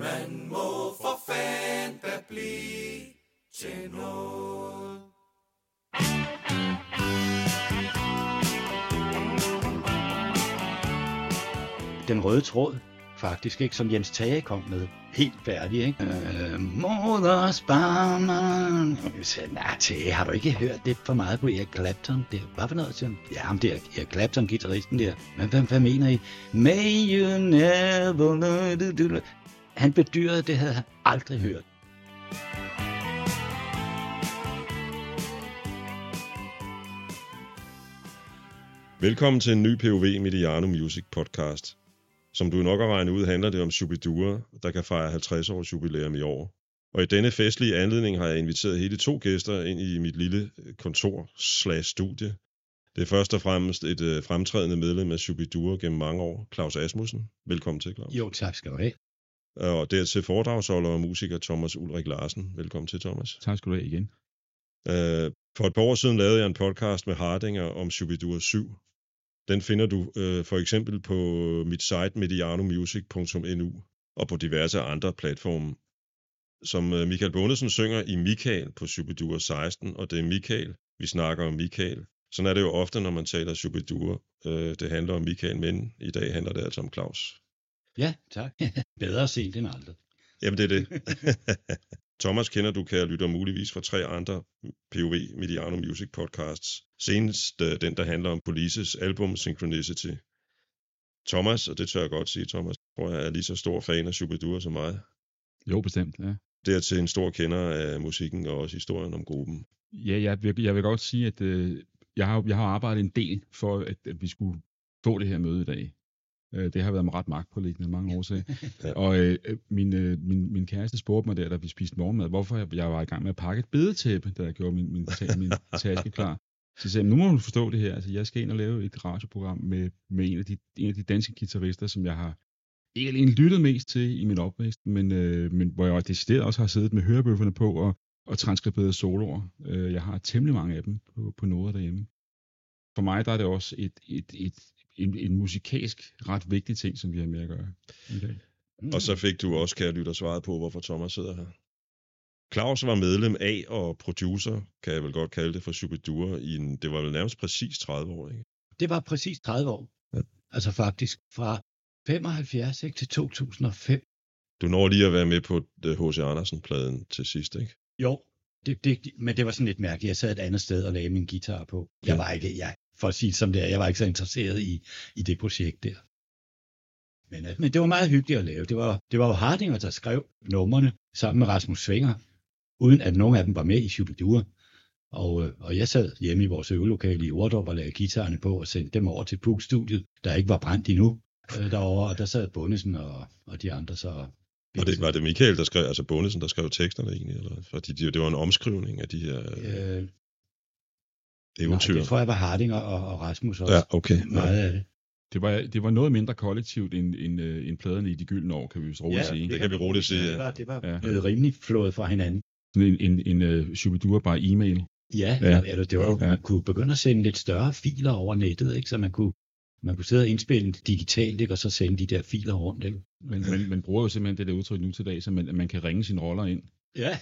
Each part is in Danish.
Man må for fanden da blive til noget. Den røde tråd, faktisk, ikke, som Jens Tage kom med. Helt færdig, ikke? Øh, Moders barman. Jeg sagde, nej, Tage, har du ikke hørt det for meget på Erik Clapton? Det, var for noget, siger? Ja, ham der, Erik Clapton, guitaristen der. Men hvad, hvad mener I? May you never... Han bedyrede, det havde han aldrig hørt. Velkommen til en ny POV Mediano Music podcast. Som du nok har regnet ud, handler det om Shubidua, der kan fejre 50 års jubilæum i år. Og i denne festlige anledning har jeg inviteret hele to gæster ind i mit lille kontor slash studie. Det er først og fremmest et øh, fremtrædende medlem af Shubidua gennem mange år, Claus Asmussen. Velkommen til, Claus. Jo, tak skal du have. Og dertil foredragsholder og musiker Thomas Ulrik Larsen. Velkommen til, Thomas. Tak skal du have igen. Uh, for et par år siden lavede jeg en podcast med Hardinger om Shubidua 7. Den finder du uh, for eksempel på mit site medianomusic.nu og på diverse andre platforme. Som uh, Michael Bundesen synger i Michael på Shubidua 16, og det er Michael, vi snakker om Michael. Sådan er det jo ofte, når man taler Shubidua. Uh, det handler om Michael, men i dag handler det altså om Claus. Ja, tak. Bedre sent end aldrig. Jamen, det er det. Thomas kender du, kan lytte muligvis fra tre andre POV Mediano Music podcasts. Senest uh, den, der handler om Polices album Synchronicity. Thomas, og det tør jeg godt sige, Thomas, tror jeg er lige så stor fan af Shubidua som mig. Jo, bestemt, ja. Dertil en stor kender af musikken og også historien om gruppen. Ja, jeg vil, jeg vil godt sige, at øh, jeg, har, jeg har arbejdet en del for, at, at vi skulle få det her møde i dag. Øh, det har været ret magtpåliggende mange år siden. ja. Og øh, min, øh, min, min kæreste spurgte mig der, da vi spiste morgenmad, hvorfor jeg, jeg var i gang med at pakke et bedetæppe, da jeg gjorde min, min, min taske klar. Så sagde jeg, nu må du forstå det her. Altså, jeg skal ind og lave et radioprogram med, med en, af de, en af de danske guitarister, som jeg har ikke alene lyttet mest til i min opvækst, men, øh, men hvor jeg decideret også har siddet med hørebøfferne på og, og transkriberet soloer. Øh, jeg har temmelig mange af dem på, på noder derhjemme. For mig der er det også et, et, et, en, en musikalsk ret vigtig ting, som vi har med at gøre dag. Mm. Og så fik du også, kære lytter, svaret på, hvorfor Thomas sidder her. Claus var medlem af og producer, kan jeg vel godt kalde det, for Shubidua i en, det var vel nærmest præcis 30 år, ikke? Det var præcis 30 år. Ja. Altså faktisk fra 75 ikke, til 2005. Du når lige at være med på H.C. Andersen-pladen til sidst, ikke? Jo, det, det, men det var sådan lidt mærkeligt. Jeg sad et andet sted og lagde min guitar på. Jeg var ikke, jeg, for at sige det som det er, jeg var ikke så interesseret i, i det projekt der. Men, øh, men det var meget hyggeligt at lave. Det var, det var jo Hardinger, der skrev numrene sammen med Rasmus Svinger, uden at nogen af dem var med i Shubidua. Og, øh, og jeg sad hjemme i vores øvelokale i Ordrup og lagde guitarerne på og sendte dem over til Puk-studiet, der ikke var brændt endnu øh, derovre, og der sad Bundesen og, og de andre så. Og det var det Michael, der skrev, altså Bundesen, der skrev teksterne egentlig, eller? Fordi de, det var en omskrivning af de her øh, eventyr. Nej, det tror jeg var Hardinger og, og Rasmus også. Ja, okay. Meget ja. af det. Det var, det var noget mindre kollektivt end, end, end pladerne i de gyldne år, kan vi roligt ja, sige. Det, det kan vi roligt sige. Det var, det var ja. blevet rimelig flået fra hinanden. Sådan en, en, en uh, Shubidua bare e-mail. Ja, ja. ja det var jo, ja. man kunne begynde at sende lidt større filer over nettet, ikke? så man kunne, man kunne sidde og indspille digitalt, ikke? og så sende de der filer rundt. Ikke? Men man, man bruger jo simpelthen det der udtryk nu til dag, så man, at man kan ringe sine roller ind. Ja.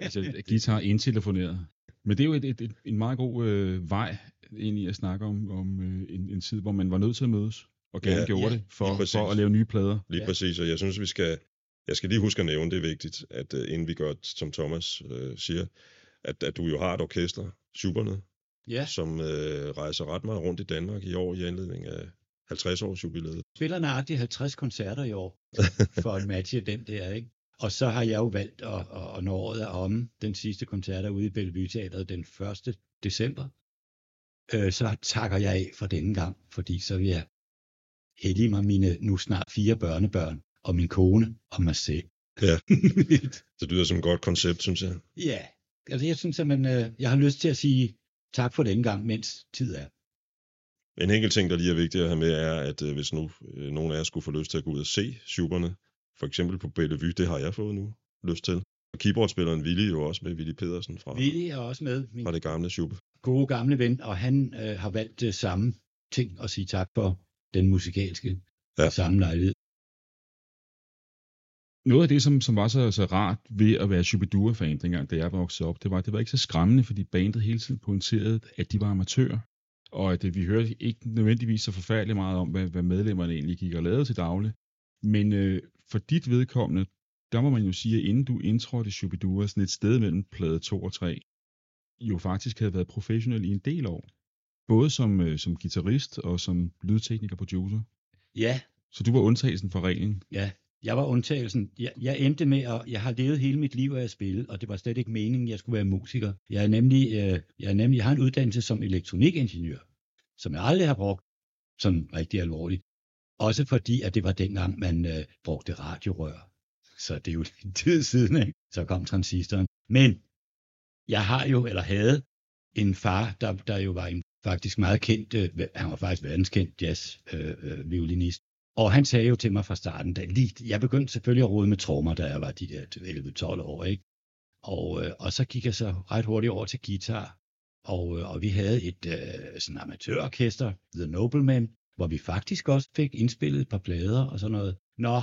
altså guitar indtelefoneret. Men det er jo et, et, et, en meget god øh, vej ind i at snakke om, om øh, en, en tid, hvor man var nødt til at mødes, og gerne ja, gjorde ja, det for, for at lave nye plader. Lige ja. præcis, og jeg synes, vi skal, jeg skal lige huske at nævne, det er vigtigt, at uh, inden vi gør, som Thomas uh, siger, at, at du jo har et orkester, Schuberne, ja. som uh, rejser ret meget rundt i Danmark i år i anledning af 50 års jubilæet. Spiller nøjagtigt 50 koncerter i år, for at matche den der, ikke? Og så har jeg jo valgt at, at, at når året er om, den sidste koncert er ude i Bellevue Teatret den 1. december, øh, så takker jeg af for denne gang, fordi så vil jeg hellige mig mine nu snart fire børnebørn, og min kone og mig selv. Ja, det lyder som et godt koncept, synes jeg. Ja, altså jeg synes, at man, øh, jeg har lyst til at sige tak for denne gang, mens tid er. En enkelt ting, der lige er vigtigt at have med, er, at øh, hvis nu øh, nogen af jer skulle få lyst til at gå ud og se Schuberne, for eksempel på Bellevue, det har jeg fået nu lyst til. Og keyboardspilleren Willy jo også med, Willy Pedersen fra, Willy er også med. Min fra det gamle Schubert. Gode gamle ven, og han øh, har valgt det samme ting at sige tak for den musikalske ja. sammenlejlighed. noget af det, som, som var så, så rart ved at være Shubidua-fan dengang, da jeg voksede op, det var, at det var ikke så skræmmende, fordi bandet hele tiden pointerede, at de var amatører. Og at vi hørte ikke nødvendigvis så forfærdeligt meget om, hvad, hvad medlemmerne egentlig gik og lavede til daglig. Men øh, for dit vedkommende, der må man jo sige, at inden du indtrådte Shubidua, sådan et sted mellem plade 2 og 3, jo faktisk havde været professionel i en del år. Både som, øh, som guitarist og som lydtekniker producer. Ja, Så du var undtagelsen for reglen. ja. Jeg var undtagelsen. Jeg, jeg endte med at, jeg har levet hele mit liv af at spille, og det var slet ikke meningen, jeg skulle være musiker. Jeg er nemlig, øh, jeg er nemlig, jeg har en uddannelse som elektronikingeniør, som jeg aldrig har brugt sådan rigtig alvorligt. Også fordi, at det var dengang, man øh, brugte radiorør. Så det er jo en tid siden, ikke? Så kom transistoren. Men jeg har jo, eller havde, en far, der, der jo var en faktisk meget kendt, øh, han var faktisk verdenskendt jazzviolinist. Øh, øh, violinist. og han sagde jo til mig fra starten, da lige, jeg begyndte selvfølgelig at rode med trommer, da jeg var de der 11-12 år, ikke? Og, øh, og så gik jeg så ret hurtigt over til guitar, og, øh, og vi havde et øh, sådan amatørorkester, The Noblemen, hvor vi faktisk også fik indspillet et par plader og sådan noget. Nå,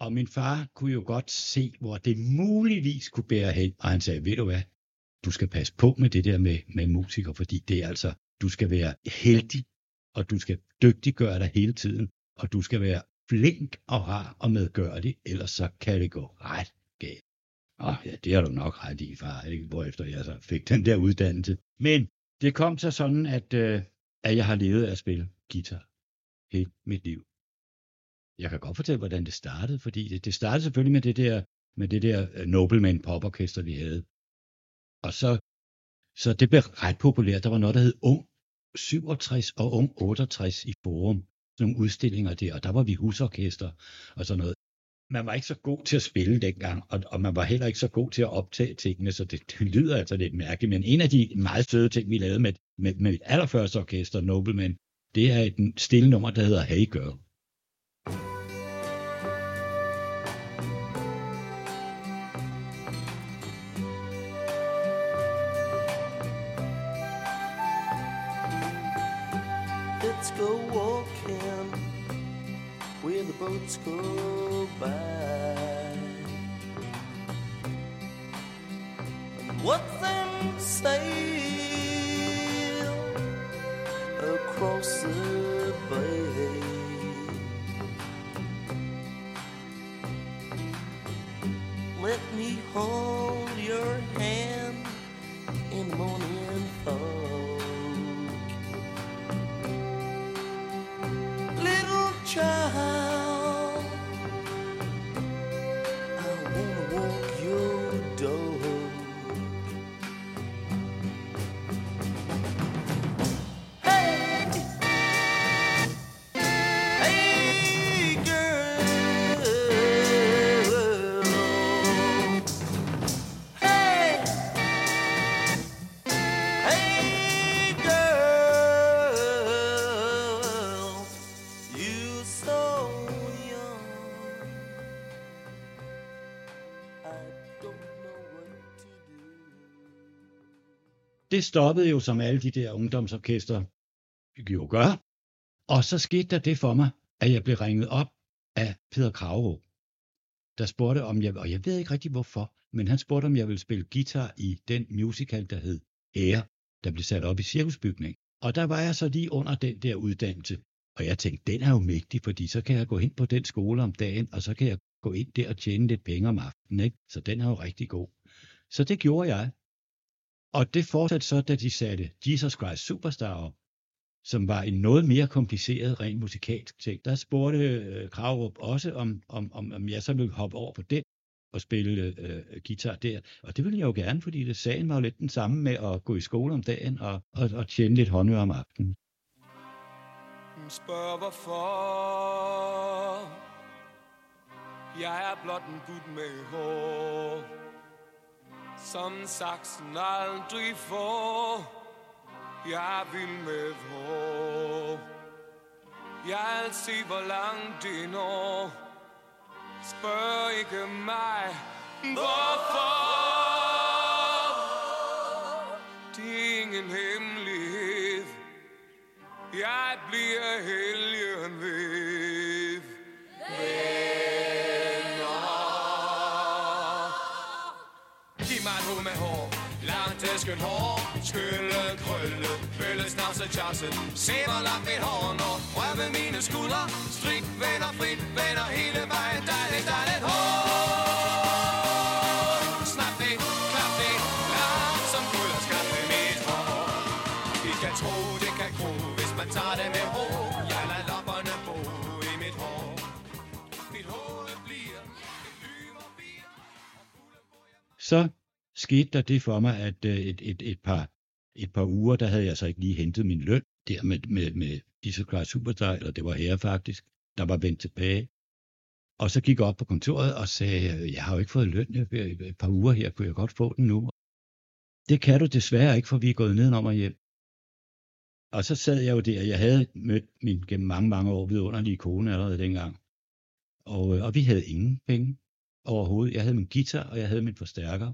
og min far kunne jo godt se, hvor det muligvis kunne bære hen, og han sagde, ved du hvad, du skal passe på med det der med, med musikere, fordi det er altså, du skal være heldig, og du skal dygtiggøre dig hele tiden, og du skal være flink og rar og medgørlig, ellers så kan det gå ret galt. Og ja, det har du nok ret i, far, ikke? hvorefter jeg så fik den der uddannelse. Men det kom så sådan, at, øh, at jeg har levet af at spille guitar hele mit liv. Jeg kan godt fortælle, hvordan det startede, fordi det, det startede selvfølgelig med det der, med det der øh, Nobleman poporkester, vi havde. Og så, så det blev ret populært. Der var noget, der hed Ung 67 og Ung 68 i Forum. Sådan nogle udstillinger der, og der var vi husorkester og sådan noget. Man var ikke så god til at spille dengang, og, og man var heller ikke så god til at optage tingene, så det, det lyder altså lidt mærkeligt. Men en af de meget søde ting, vi lavede med, med, med mit allerførste orkester, Nobleman, det er et stille nummer, der hedder Hey Girl. Let's go walking where the boats go by. And them say Let me hold your hand in the morning det stoppede jo som alle de der ungdomsorkester jo gør. Og så skete der det for mig, at jeg blev ringet op af Peter Kravro, der spurgte om jeg, og jeg ved ikke rigtig hvorfor, men han spurgte om jeg ville spille guitar i den musical, der hed Ære, der blev sat op i cirkusbygning. Og der var jeg så lige under den der uddannelse, og jeg tænkte, den er jo mægtig, fordi så kan jeg gå hen på den skole om dagen, og så kan jeg gå ind der og tjene lidt penge om aftenen, ikke? Så den er jo rigtig god. Så det gjorde jeg. Og det fortsatte så, da de satte Jesus Christ Superstar op, som var en noget mere kompliceret rent musikalsk ting. Der spurgte øh, Kravrup også, om, om, om, om jeg så ville hoppe over på den og spille øh, guitar der. Og det ville jeg jo gerne, fordi det sagen var jo lidt den samme med at gå i skole om dagen og, og, og tjene lidt håndøre om aftenen. Spørg hvorfor Jeg er blot en gut med hår som saksen aldrig får. Jeg vil med hår Jeg vil se hvor langt det når. Spørg ikke mig Hvorfor. Det er ingen hemmelighed. Jeg bliver heldig. Skønt hår Skylle, krølle Bølle, snavse, tjasse. Hvor langt mit hår Når røve mine skuldre. Strik, vender, frit, vender hele vejen. Dejligt, dejligt hår Snap det, klap det Langsom guld og skab det mit hår Vi kan tro, det kan gro Hvis man tager det med ro. Jeg lader lopperne bo i mit hår. Mit hoved bliver Så skete der det for mig, at øh, et, et, et, par, et par uger, der havde jeg så ikke lige hentet min løn der med, med, med disse Cry Superstar, eller det var her faktisk, der var vendt tilbage. Og så gik jeg op på kontoret og sagde, øh, jeg har jo ikke fået løn i et par uger her, kunne jeg godt få den nu? Det kan du desværre ikke, for vi er gået nedenom og hjem. Og så sad jeg jo der, jeg havde mødt min gennem mange, mange år vidunderlige kone allerede dengang. Og, øh, og vi havde ingen penge overhovedet. Jeg havde min guitar, og jeg havde min forstærker.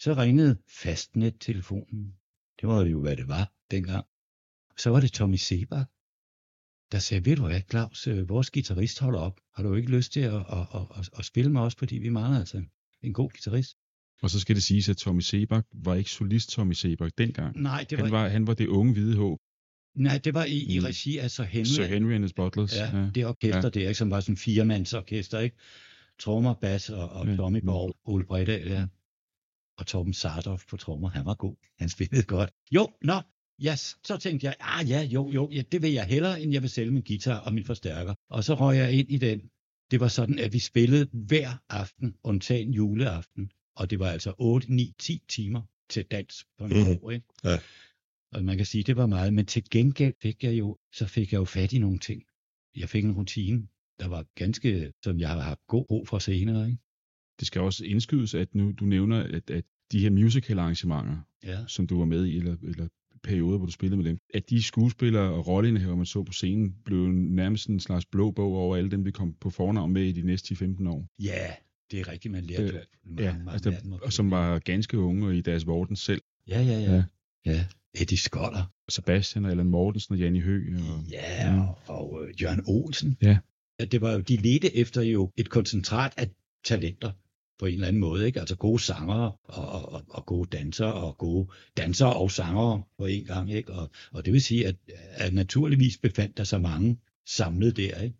Så ringede fastnet-telefonen. Det var jo, hvad det var dengang. Så var det Tommy Sebak, der sagde, ved du hvad, Claus, øh, vores guitarist holder op. Har du ikke lyst til at, at, at, at, at spille med os, fordi vi mangler altså en, god guitarist? Og så skal det siges, at Tommy Sebak var ikke solist Tommy Sebak dengang. Nej, det var, Han var, han var det unge hvide håb. nej, det var i, i Mm. regi af Sir Henry. Sir Henry and his Butlers. Ja, det orkester ja. der, ikke, som var sådan en firemandsorkester, ikke? Trommer, bas og, og Ja. Tommy på Ole Bredal, ja. Og Torben Sardoff på trommer, han var god. Han spillede godt. Jo, nå, yes. så tænkte jeg, ah ja, jo, jo, ja, det vil jeg hellere, end jeg vil sælge min guitar og min forstærker. Og så røg jeg ind i den. Det var sådan, at vi spillede hver aften, undtagen juleaften. Og det var altså 8, 9, 10 timer til dans på en Mhm. år, ikke? Ja. Og man kan sige, det var meget, men til gengæld fik jeg jo, så fik jeg jo fat i nogle ting. Jeg fik en rutine, der var ganske, som jeg har haft god brug for senere, ikke? Det skal også indskydes, at nu du nævner, at, at de her musical arrangementer, Ja. som du var med i, eller, eller perioder, hvor du spillede med dem, at de skuespillere og rolleindehaver, man så på scenen, blev nærmest en slags blå bog over alle dem, vi kom på fornavn med i de næste 10-15 år. Ja, det er rigtigt, man lærte Øh, jo mange, Ja, mange altså, at og som var ganske unge og i deres vorden selv. Ja, ja, ja. Ja. Ja, Eddie Skoller. Sebastian og Allan Mortensen og Janni Høgh. Og, Ja, Mm. og, og øh, Jørgen Olsen. Ja. ja. Det var jo, de ledte efter jo et koncentrat af talenter på en eller anden måde, ikke? Altså gode sangere og, og, og gode dansere og gode dansere og sangere på en gang, ikke? Og, og det vil sige, at, at naturligvis befandt der så mange samlet der, ikke?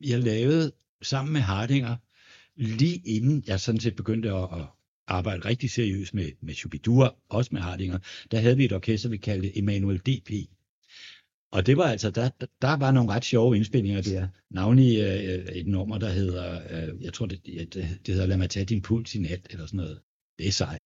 Jeg lavede sammen med Hardinger, lige inden jeg sådan set begyndte at, at arbejde rigtig seriøst med, med Shubidur, også med Hardinger, der havde vi et orkester, vi kaldte Emanuel DP. Og det var altså, der, der, var nogle ret sjove indspillinger der. Navnlig øh, øh, et nummer, der hedder, øh, jeg tror det, det, det hedder Lad mig tage din puls i nat, eller sådan noget. Det er sejt.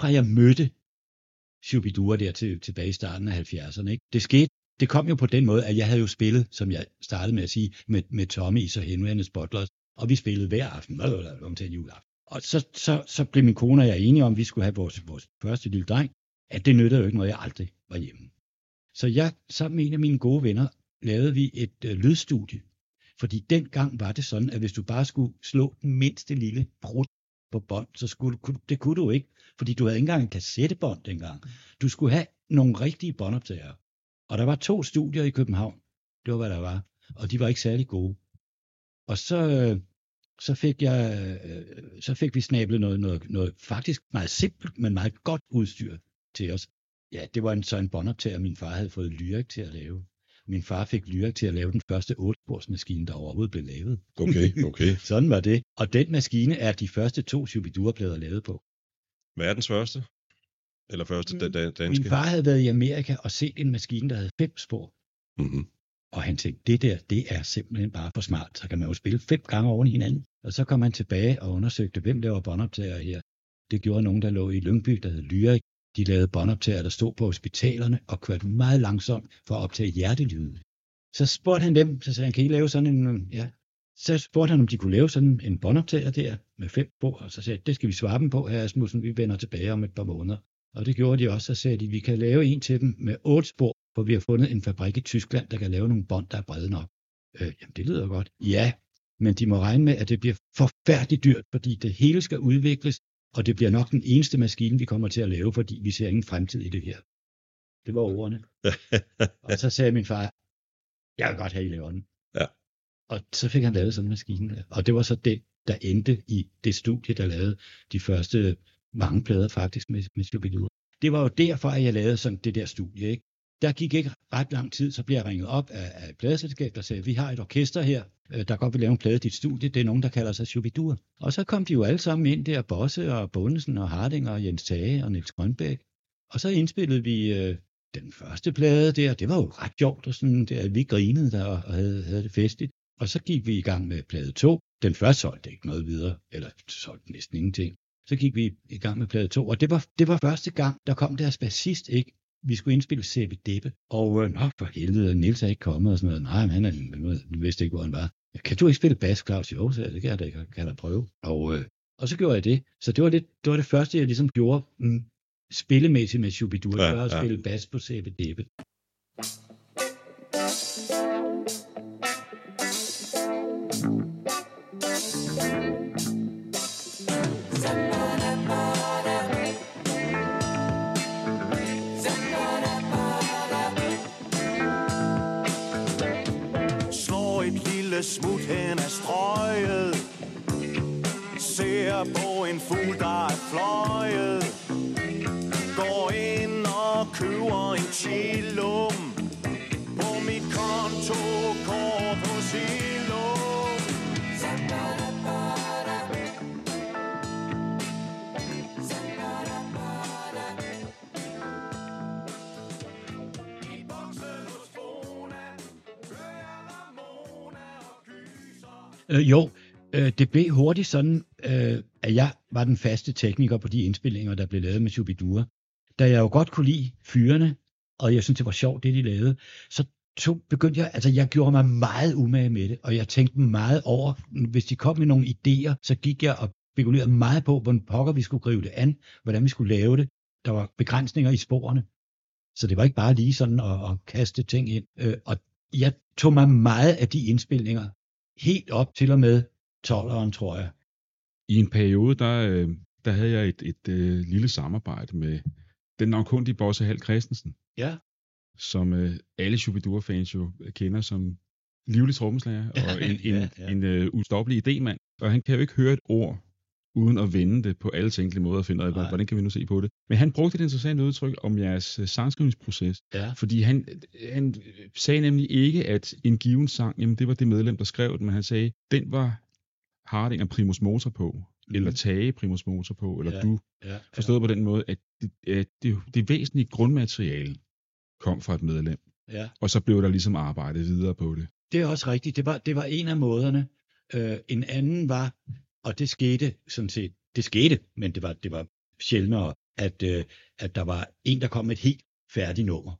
Fra jeg mødte Shubidua der til, tilbage i starten af 70'erne, ikke? det skete, det kom jo på den måde, at jeg havde jo spillet, som jeg startede med at sige, med, med Tommy og Henry and Butlers, og vi spillede hver aften, om til en juleaften. Og så, så, så blev min kone og jeg enige om, at vi skulle have vores, vores første lille dreng, at det nyttede jo ikke noget, jeg aldrig var hjemme. Så jeg, sammen med en af mine gode venner, lavede vi et øh, lydstudie. Fordi dengang var det sådan, at hvis du bare skulle slå den mindste lille brud på bånd, så skulle, kunne- det kunne du ikke, fordi du havde ikke engang en kassettebånd dengang. Du skulle have nogle rigtige båndoptagere. Og der var to studier i København. Det var, hvad der var. og de var ikke særlig gode. Og så, øh, så fik jeg, øh, så fik vi snablet noget, noget, noget faktisk meget simpelt, men meget godt udstyr til os. Ja, det var en, så en båndoptager, min far havde fået Lyrik til at lave. Min far fik Lyrik til at lave den første 8-sporsmaskine, der overhovedet blev lavet. Okay, okay. Sådan var det. Og den maskine er de første to Shubidua-plader lavet på. Verdens første? Eller første da, da, danske? Min far havde været i Amerika og set en maskine, der havde fem spor. Mm-hmm. Og han tænkte, det der, det er simpelthen bare for smart. Så kan man jo spille fem gange oven i hinanden. Og så kom han tilbage og undersøgte, hvem laver båndoptager her. Det gjorde nogen, der lå i Lyngby, der hed Lyrik. De lavede båndoptager, der stod på hospitalerne og kørte meget langsomt for at optage hjertelyde. Så spurgte han dem, så sagde han, kan I lave sådan en, ja. Så spurgte han, om de kunne lave sådan en båndoptager der med fem spor, og så sagde det skal vi svare dem på, her Asmussen, vi vender tilbage om et par måneder. Og det gjorde de også, så sagde de, vi kan lave en til dem med otte spor, for vi har fundet en fabrik i Tyskland, der kan lave nogle bånd, der er brede nok. Øh, jamen, det lyder godt. Ja, men de må regne med, at det bliver forfærdeligt dyrt, fordi det hele skal udvikles, og det bliver nok den eneste maskine, vi kommer til at lave, fordi vi ser ingen fremtid i det her. Det var ordene. Og så sagde min far, jeg vil godt have, I laver den. Og så fik han lavet sådan en maskine. Og det var så det, der endte i det studie, der lavede de første mange plader faktisk med, med Shubidua. Det var jo derfor, at jeg lavede sådan det der studie. Ikke? Der gik ikke ret lang tid, så blev jeg ringet op af, af et pladeselskab, der sagde, vi har et orkester her, øh, der godt vil lave en plade i dit studie. Det er nogen, der kalder sig Shubidur. Og så kom de jo alle sammen ind der, Bosse og Bundesen og Harding og Jens Tage og Niels Grønbæk. Og så indspillede vi øh, den første plade der. Det var jo ret sjovt, og sådan, der, vi grinede der og havde, havde det festligt. Og så gik vi i gang med plade 2. Den første solgte ikke noget videre, eller solgte næsten ingenting. Så gik vi i gang med plade 2, og det var, det var første gang, der kom deres bassist, ikke? Vi skulle indspille C.V. Deppe, og øh, nå for helvede, Niels er ikke kommet og sådan noget. Nej, men han han vidste ikke, hvor han var. Kan du ikke spille bas, Claus? Jo, så det kan jeg da, kan jeg da prøve. Og, øh, og så gjorde jeg det. Så det var, lidt, det var det første, jeg ligesom gjorde mm, spillemæssigt med Shubidua. Ja, Ja, at spille bas på C.V. Deppe. Smut hen ad strøget. Ser på en fugl, der er fløjet. Går ind og køber en chillum På mit konto. Øh, jo, øh, det blev hurtigt sådan, øh, at jeg var den faste tekniker på de indspillinger, der blev lavet med Shubidua. Da jeg jo godt kunne lide fyrene, og jeg synes det var sjovt, det de lavede, så tog, begyndte jeg, altså jeg gjorde mig meget umage med det, og jeg tænkte meget over, hvis de kom med nogle idéer, så gik jeg og spekulerede meget på, hvordan pokker vi skulle gribe det an, hvordan vi skulle lave det. Der var begrænsninger i sporene, så det var ikke bare lige sådan at, at kaste ting ind. Øh, og jeg tog mig meget af de indspilninger, helt op til og med 12'eren, tror jeg. I en periode, der, øh, der havde jeg et, et øh, lille samarbejde med den navnkundige Bosse Hal Christensen, Ja. som øh, alle Shubidua-fans jo kender som livlig trommeslager og en, en, Ja, ja, ja. ja. en øh, ustoppelig idémand. Og han kan jo ikke høre et ord, uden at vende det på alle tænkelige måder og finde ud af, hvordan kan vi nu se på det. Men han brugte et interessant udtryk om jeres øh, sangskrivningsproces, Ja. fordi han, han sagde nemlig ikke, at en given sang, jamen det var det medlem, der skrev den, men han sagde, den var Harding og Primus Motor på, mm. eller Tage Primus Motor på, eller Ja. ja. du, ja, forstået på den måde, at det, at det, det væsentlige grundmateriale kom fra et medlem, ja. og så blev der ligesom arbejdet videre på det. Det er også rigtigt. Det var, det var en af måderne. Øh, en anden var, og det skete sådan set, det skete, men det var, det var sjældnere, at, øh, at der var en, der kom med et helt færdigt nummer.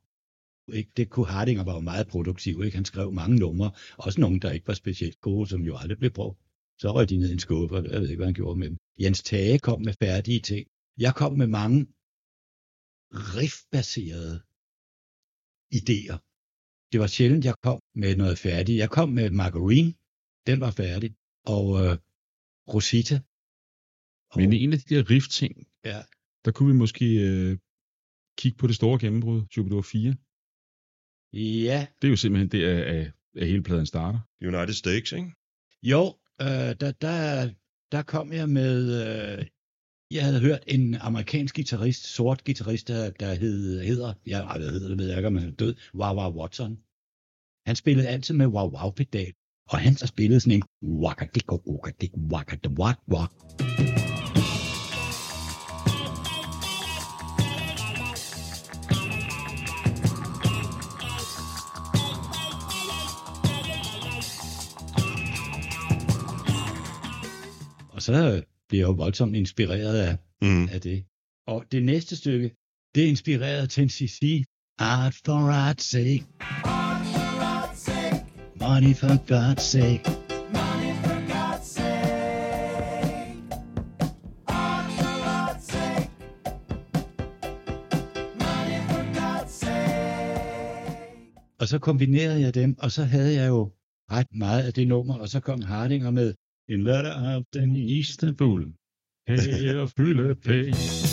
Ikke? Det kunne Hardinger var jo meget produktiv. Ikke? Han skrev mange numre, også nogle, der ikke var specielt gode, som jo aldrig blev brugt. Så røg de ned i en skuffe, og jeg ved ikke, hvad han gjorde med dem. Jens Tage kom med færdige ting. Jeg kom med mange riffbaserede idéer. Det var sjældent, jeg kom med noget færdigt. Jeg kom med Margarine, den var færdig, og øh, Rosita. Og, Men en af de der riff-ting, ja, der kunne vi måske øh, kigge på det store gennembrud, Jupiter 4. ja, Det er jo simpelthen det af, af at hele pladen starter. United States, ikke? Jo, øh, der, der, der kom jeg med, øh, jeg havde hørt en amerikansk guitarist, sort guitarist, der, der hed, hedder, ja, ej, hvad hedder det, ved jeg ikke, om han er død, Wow Wow Watson. Han spillede altid med wow wow pedal, og han så spillede sådan en wakadik wakadik wakadik wak wak. Og så blev jeg jo voldsomt inspireret af, Mm. af det. Og det næste stykke, det er inspireret af 10cc. Art for art's sake. Money for God's sake. Og så kombinerede jeg dem, og så havde jeg jo ret meget af det nummer, og så kom Hardinger med en lørdag aften i Istanbul. Hey, og fylde penge.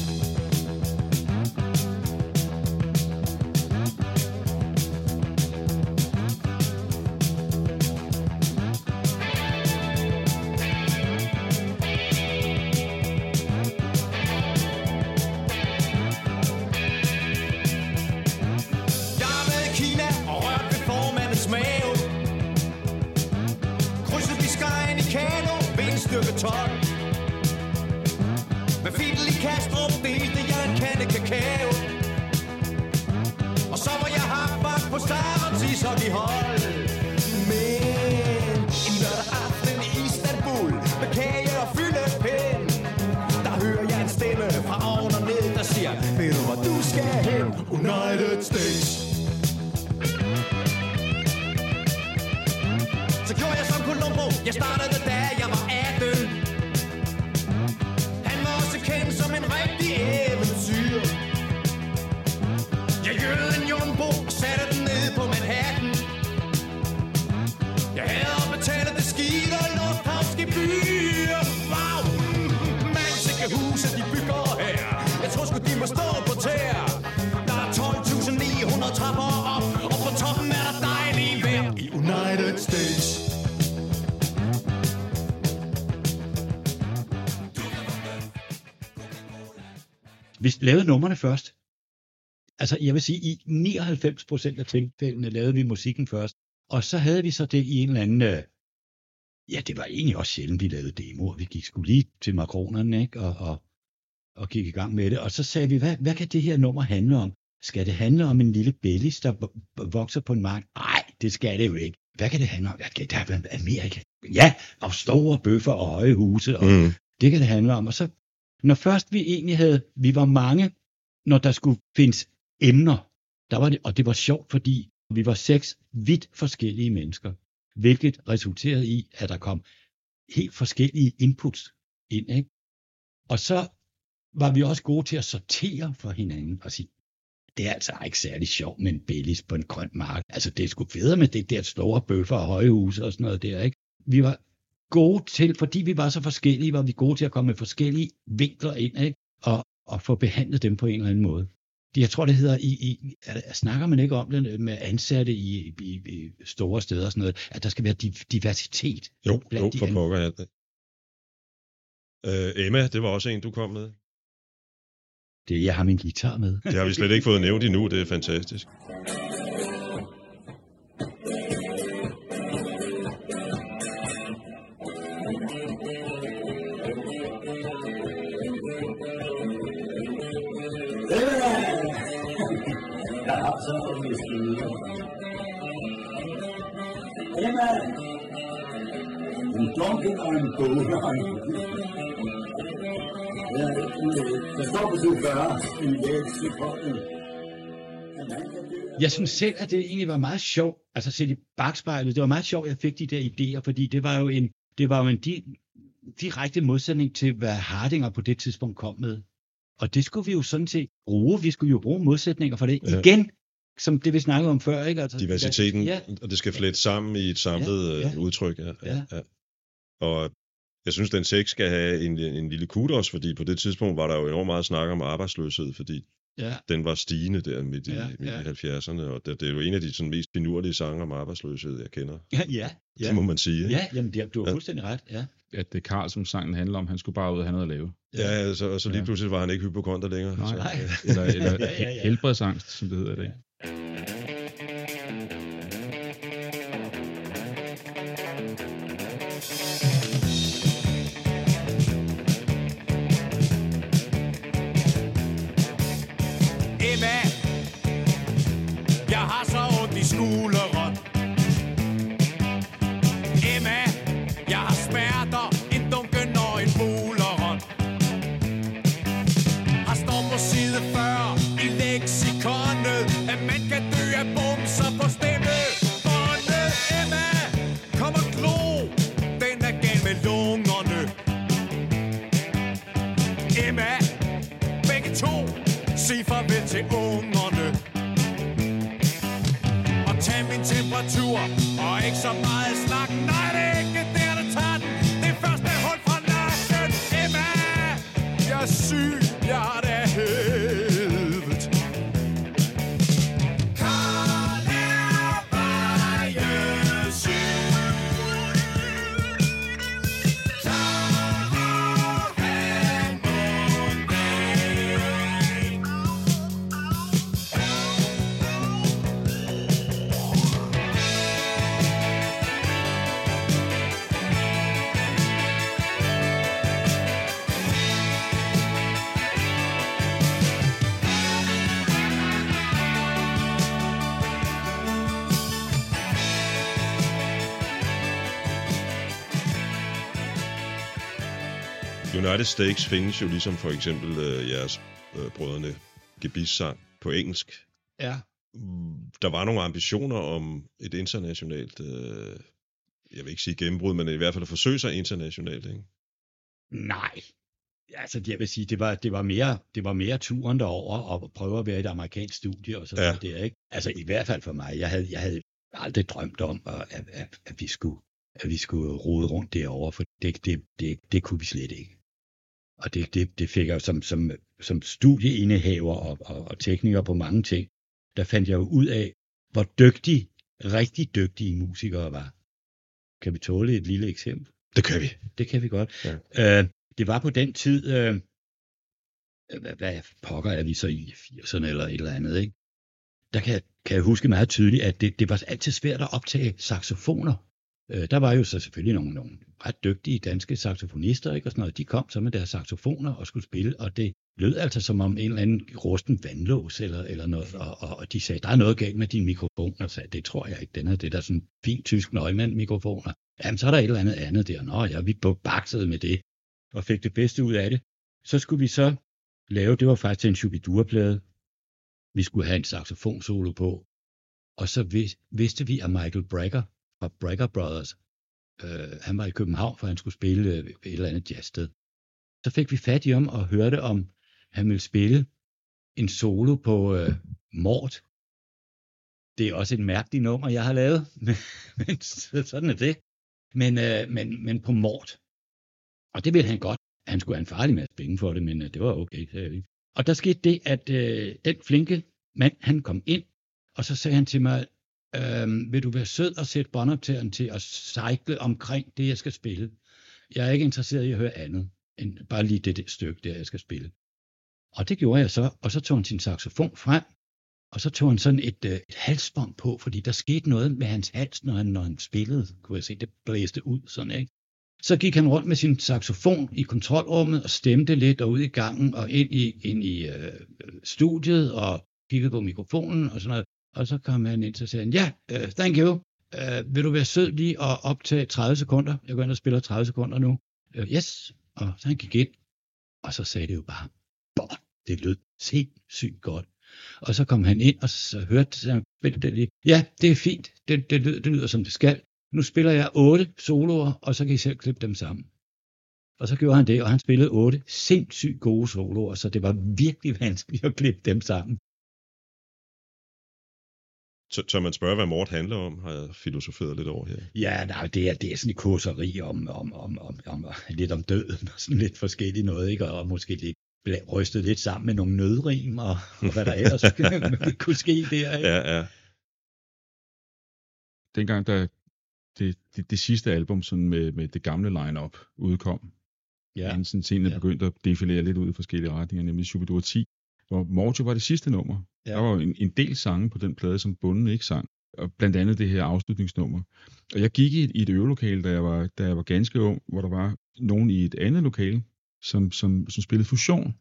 Numrene først. Altså, jeg vil sige, i 99% af tilfældene lavede vi musikken først. Og så havde vi så det i en eller anden... Øh, ja, det var egentlig også sjældent, vi lavede demoer. Vi gik sgu lige til makronerne, ikke? Og, og, og gik i gang med det. Og så sagde vi, hvad, hvad kan det her nummer handle om? Skal det handle om en lille bellis, der vokser på en mark? Nej, det skal det jo ikke. Hvad kan det handle om? Kan det være Amerika? Ja, og store bøffer og høje huse. Og, Mm. det kan det handle om. Og så, når først vi egentlig havde, vi var mange, når der skulle findes emner, der var det, og det var sjovt, fordi vi var seks vidt forskellige mennesker, hvilket resulterede i, at der kom helt forskellige inputs ind. Ikke? Og så var vi også gode til at sortere for hinanden og sige, det er altså ikke særlig sjovt med en bellis på en grøn mark. Altså, det er sgu federe med det der store bøffer og højhuse og sådan noget der, ikke? Vi var gode til, fordi vi var så forskellige, var vi gode til at komme med forskellige vinkler ind, ikke? Og, og få behandlet dem på en eller anden måde. Det- Jeg tror, det hedder, i, i, er- snakker man ikke om det med ansatte i, i, i store steder og sådan noget, at der skal være div- diversitet. Jo, Blandt jo, for pokker ja. Øh, Emma, det var også en, du kom med. Det, jeg har min guitar med. Det har vi slet ikke fået nævnt endnu, det er fantastisk. Emma! En dunkel og en Ja, der står på side 40. En læs i kroppen. Jeg synes selv, at det egentlig var meget sjovt, altså set i bagspejlet, det var meget sjovt, at jeg fik de der idéer, fordi det var jo en, det var jo en di, direkte modsætning til, hvad Hardinger på det tidspunkt kom med. Og det skulle vi jo sådan set bruge, vi skulle jo bruge modsætninger for det. Ja. Igen, som det vi snakkede om før, ikke? Altså, Diversiteten, Ja, og det skal flette sammen i et samlet Ja, ja, ja. ja. udtryk. Ja, ja, Ja. ja. Og jeg synes, den sex skal have en, en lille kudos, fordi på det tidspunkt var der jo enormt meget snak om arbejdsløshed, fordi Ja, Den var stigende der midt i, Ja, ja, midt ja. i 70'erne, og det, det er jo en af de sådan, mest finurlige sange om arbejdsløshed, jeg kender. ja, ja. Ja. Ja, Det må man sige. ikke? ja jamen, det, du har Ja. fuldstændig ret. Ja. At det Karl, som sangen handler om, han skulle bare ud og have noget at lave. Ja, altså, og så lige Ja. pludselig var han ikke hypokonter længere. Nej, så, Nej. Eller, eller Ja, ja, ja. helbredsangst, som det hedder i dag. Emma, og United States findes jo ligesom for eksempel øh, jeres øh, brødrene Gebis sang på engelsk. ja. Mm, Der var nogle ambitioner om et internationalt, øh, jeg vil ikke sige gennembrud, men i hvert fald at forsøge sig internationalt. Ikke? Nej. Altså, jeg vil sige, det var, det var, mere, det var mere turen derover og prøve at være i et amerikansk studie og sådan Ja. noget der, ikke? Altså, i hvert fald for mig. Jeg havde, jeg havde aldrig drømt om, at, at, at, at, vi skulle, at vi skulle rode rundt derovre, for det, det, det, det kunne vi slet ikke. Og det, det, det fik jeg som, som, som studieindehaver og, og, og tekniker på mange ting, der fandt jeg jo ud af, hvor dygtige, rigtig dygtige musikere var. Kan vi tåle et lille eksempel? Det kan vi. Det kan vi godt. Ja. Øh, det var på den tid, øh, hvad, hvad pokker er vi så i 80'erne eller et eller andet, ikke? Der kan, kan jeg huske meget tydeligt, at det, det var altid svært at optage saxofoner. Øh, der var jo så selvfølgelig nogle, nogle ret dygtige danske saxofonister, ikke? Og sådan noget. De kom så med deres saxofoner og skulle spille, og det lød altså som om en eller anden rusten vandlås eller, eller noget, og, og, og de sagde, der er noget galt med din mikrofon, og sagde, det tror jeg ikke, den her, det er der sådan fint tysk nøgmand-mikrofoner. Jamen, så er der et eller andet andet der. Nå ja, vi baksede med det, og fik det bedste ud af det. Så skulle vi så lave, det var faktisk en Shubidua-plade. Vi skulle have en saxofonsolo på, og så vidste vi, at Michael Brecker fra Brecker Brothers, øh, han var i København, for han skulle spille øh, et eller andet jazzsted. Så fik vi fat i ham og hørte, om han ville spille en solo på øh, Mort. Det er også et mærkeligt nummer, jeg har lavet, men, men sådan er det. Men, øh, men, men på Mort. Og det ville han godt. Han skulle have en farlig masse penge for det, men øh, det var okay. sagde. Og der skete det, at øh, den flinke mand, han kom ind, og så sagde han til mig, øh, vil du være sød og sætte båndoptageren til at cykle omkring det, jeg skal spille? Jeg er ikke interesseret i at høre andet, end bare lige det, det stykke, der jeg skal spille. Og det gjorde jeg så, og så tog han sin saxofon frem, og så tog han sådan et, øh, et halsbånd på, fordi der skete noget med hans hals, når han, når han spillede, kunne jeg se, det blæste ud sådan, ikke? Så gik han rundt med sin saxofon i kontrolrummet og stemte lidt og ud i gangen og ind i, ind i øh, studiet og kiggede på mikrofonen og sådan noget. Og så kom han ind og sagde, han, ja, uh, thank you. Uh, vil du være sød lige at optage 30 sekunder? Jeg går ind og spiller 30 sekunder nu. Uh, yes. Og så han gik ind, og så sagde det jo bare, Boah, det lød sindssygt godt. Og så kom han ind, og så hørte så han det lige. Ja, det er fint. Det, det, lyder, det lyder, som det skal. Nu spiller jeg otte soloer, og så kan I selv klippe dem sammen. Og så gjorde han det, og han spillede otte sindssygt gode soloer, så det var virkelig vanskeligt at klippe dem sammen. Så tør man spørge, hvad Mort handler om, har jeg filosoferet lidt over her. Ja, nej, det er, det er sådan et kurseri om, om, om, om, om, om, lidt om døden og sådan lidt forskelligt noget, ikke? og måske lidt rystet lidt sammen med nogle nødrim og, og hvad der ellers kunne ske der. Ikke? Ja, ja. dengang der det, det, det sidste album sådan med, med det gamle line-up udkom, ja. Inden sådan tingene Ja. begyndte at defilere lidt ud i forskellige retninger, nemlig Shubidua 10, hvor Morgio var det sidste nummer. Ja. Der var jo en, en del sange på den plade, som bunden ikke sang, og blandt andet det her afslutningsnummer. Og jeg gik i et, i et øvelokale, da jeg, var, da jeg var ganske ung, hvor der var nogen i et andet lokale, som, som, som spillede fusion.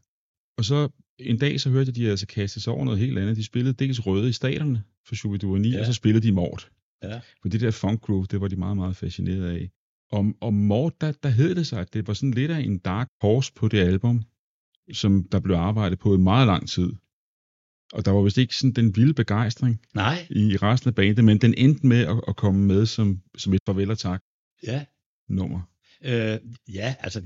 Og så en dag, så hørte jeg, de altså kaste sig over noget helt andet. De spillede dels Røde i staterne for Shubidua 9, Ja. ja. og så spillede de Mort. Ja. For det der funk groove, det var de meget, meget fascineret af. Og, og Mort, der, der hed det sig, at det var sådan lidt af en dark horse på det album, som der blev arbejdet på i meget lang tid. Og der var vist ikke sådan den vilde begejstring nej, i resten af bandet, men den endte med at, at komme med som, som et farvel og tak ja. nummer. Øh, ja, altså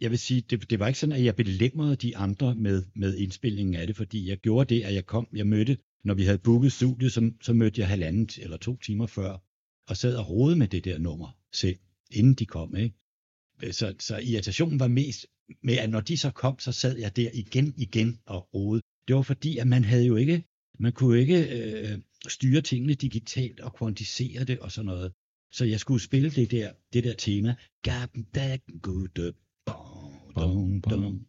jeg- vil sige, det, det var ikke sådan, at jeg belemrede de andre med, med indspillingen af det, fordi jeg gjorde det, at jeg kom, jeg mødte, når vi havde booket studiet, så, så mødte jeg halvanden t- eller to timer før, og sad og rode med det der nummer selv, inden de kom, ikke? Øh, Så, så irritationen var mest med, at når de så kom, så sad jeg der igen, igen og rode. Det var fordi, at man havde jo ikke, man kunne ikke øh, styre tingene digitalt og kvantisere det og sådan noget. Så jeg skulle spille det der, det der tema. Gaben, gud, bom, dum, dum,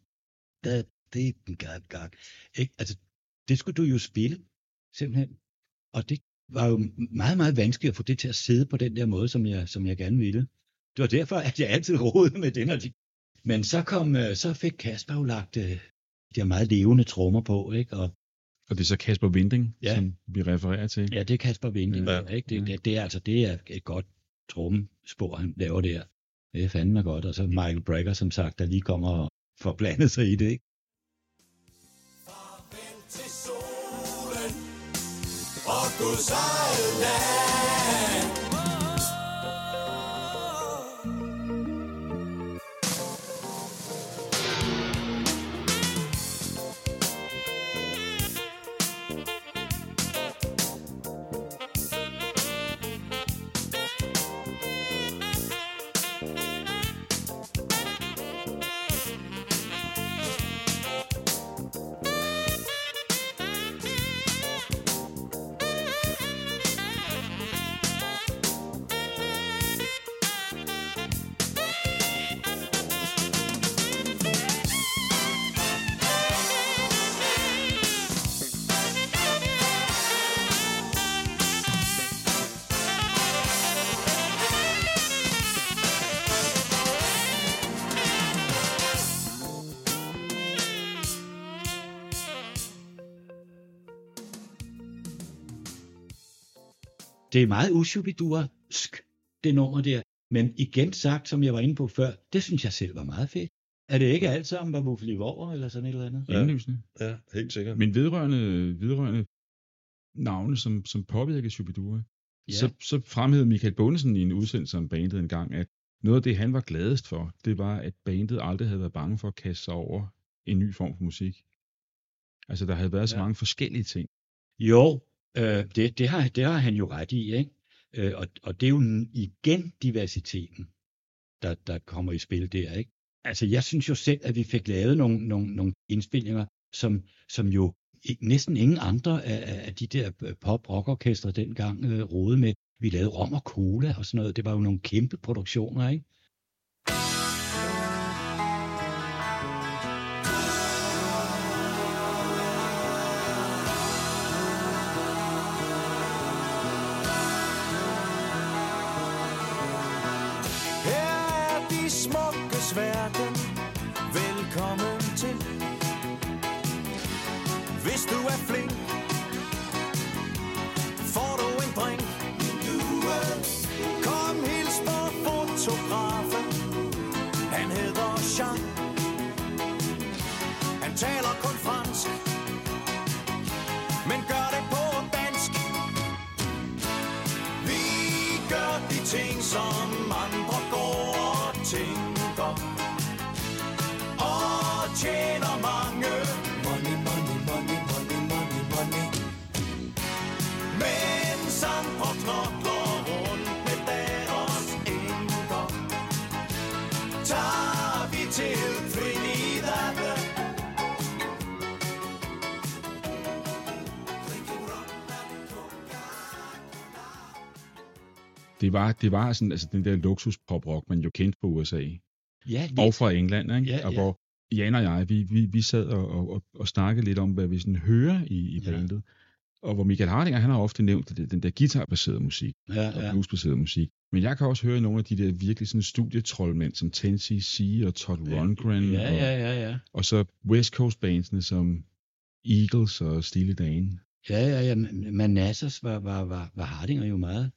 da, det, gag, gag. Ikke? Altså, det skulle du jo spille, simpelthen. Og det var jo meget, meget vanskeligt at få det til at sidde på den der måde, som jeg, som jeg gerne ville. Det var derfor, at jeg altid rodede med den. Og de... Men så, kom, øh, så fik Kasper jo lagt øh, de der meget levende trommer på, ikke? Og Og det er så Kasper Winding, Ja. ja. som vi refererer til. Ja, det er Kasper Vinding, Ja. ja. ikke? Det, det, det, er altså det er et godt trommespor, han laver der. Det er fandme godt. Og så Michael Brecker, som sagt, der lige kommer og får blandet sig i det, ikke? til solen og Guds eget land. Det er meget ushubidursk, det nummer der. Men igen sagt, som jeg var inde på før, det synes jeg selv var meget fedt. Er det ikke alt sammen var Buffalo Vore eller sådan et eller andet? Ja. Indlysende. Ja, helt sikkert. Men vedrørende, vedrørende navne, som, som påvirker Shubidua, Ja. så, så fremhævede Michael Bundesen i en udsendelse om bandet en gang, at noget af det, han var gladest for, det var, at bandet aldrig havde været bange for at kaste sig over en ny form for musik. Altså, der havde været så Ja. mange forskellige ting. Jo, øh, det, det, har, det har han jo ret i, ikke? Øh, og, og det er jo igen diversiteten, der, der kommer i spil der, ikke? Altså, jeg synes jo selv, at vi fik lavet nogle, nogle, nogle indspilninger, som, som jo næsten ingen andre af, af- de der øh, pop-rockorkestre dengang øh, rode med. Vi lavede rom og cola og sådan noget. Det var jo nogle kæmpe produktioner, ikke? Taler kun det var, det var sådan, altså den der luksus pop rock, man jo kendte på USA. Ja, lidt. Og fra England, ikke? Ja, og ja. hvor Jan og jeg, vi, vi, vi sad og, og, og, og snakkede lidt om, hvad vi sådan hører i, i Ja. bandet. Og hvor Michael Hardinger, han har ofte nævnt det, den der guitarbaserede musik, ja, og ja. bluesbaserede musik. Men jeg kan også høre nogle af de der virkelig sådan studietrollmænd, som Tennessee C og Todd Rundgren, Ja, og, ja, ja, ja. og så West Coast bandsene som Eagles og Steely Dan. Ja, ja, ja. Manassas var, var, var, var Hardinger jo meget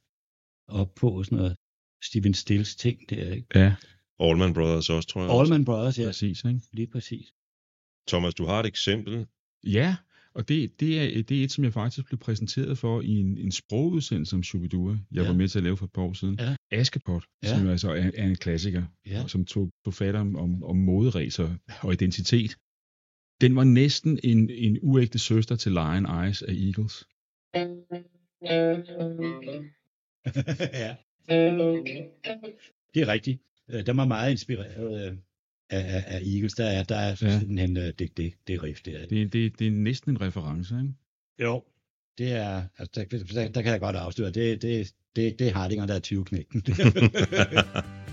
op på og sådan noget. Steven Stills ting der, ikke? Ja, Allman Brothers også, tror jeg. Allman Brothers, ja, præcis. Ikke? lige præcis. Thomas, du har et eksempel. Ja, og det, det, er, det er et, som jeg faktisk blev præsenteret for i en, en sprogudsendelse om Shubidua, jeg Ja. var med til at lave for et par år siden. Ja. Askepot, Ja. som jo altså er, er en klassiker, Ja. som tog på fat om, om, om moderæser og identitet. Den var næsten en, en uægte søster til Lion Eyes af Eagles. ja. Det er rigtigt. Øh, Den var meget inspireret øh, af, af, af Eagles. Der er, der er Ja. simpelthen øh, det, det, det riff der. Det, det, det er næsten en reference, ikke? Jo. Det er, altså, der, der, der kan jeg godt afsløre, det, det, det, det er Hardinger, der er 20 knækken.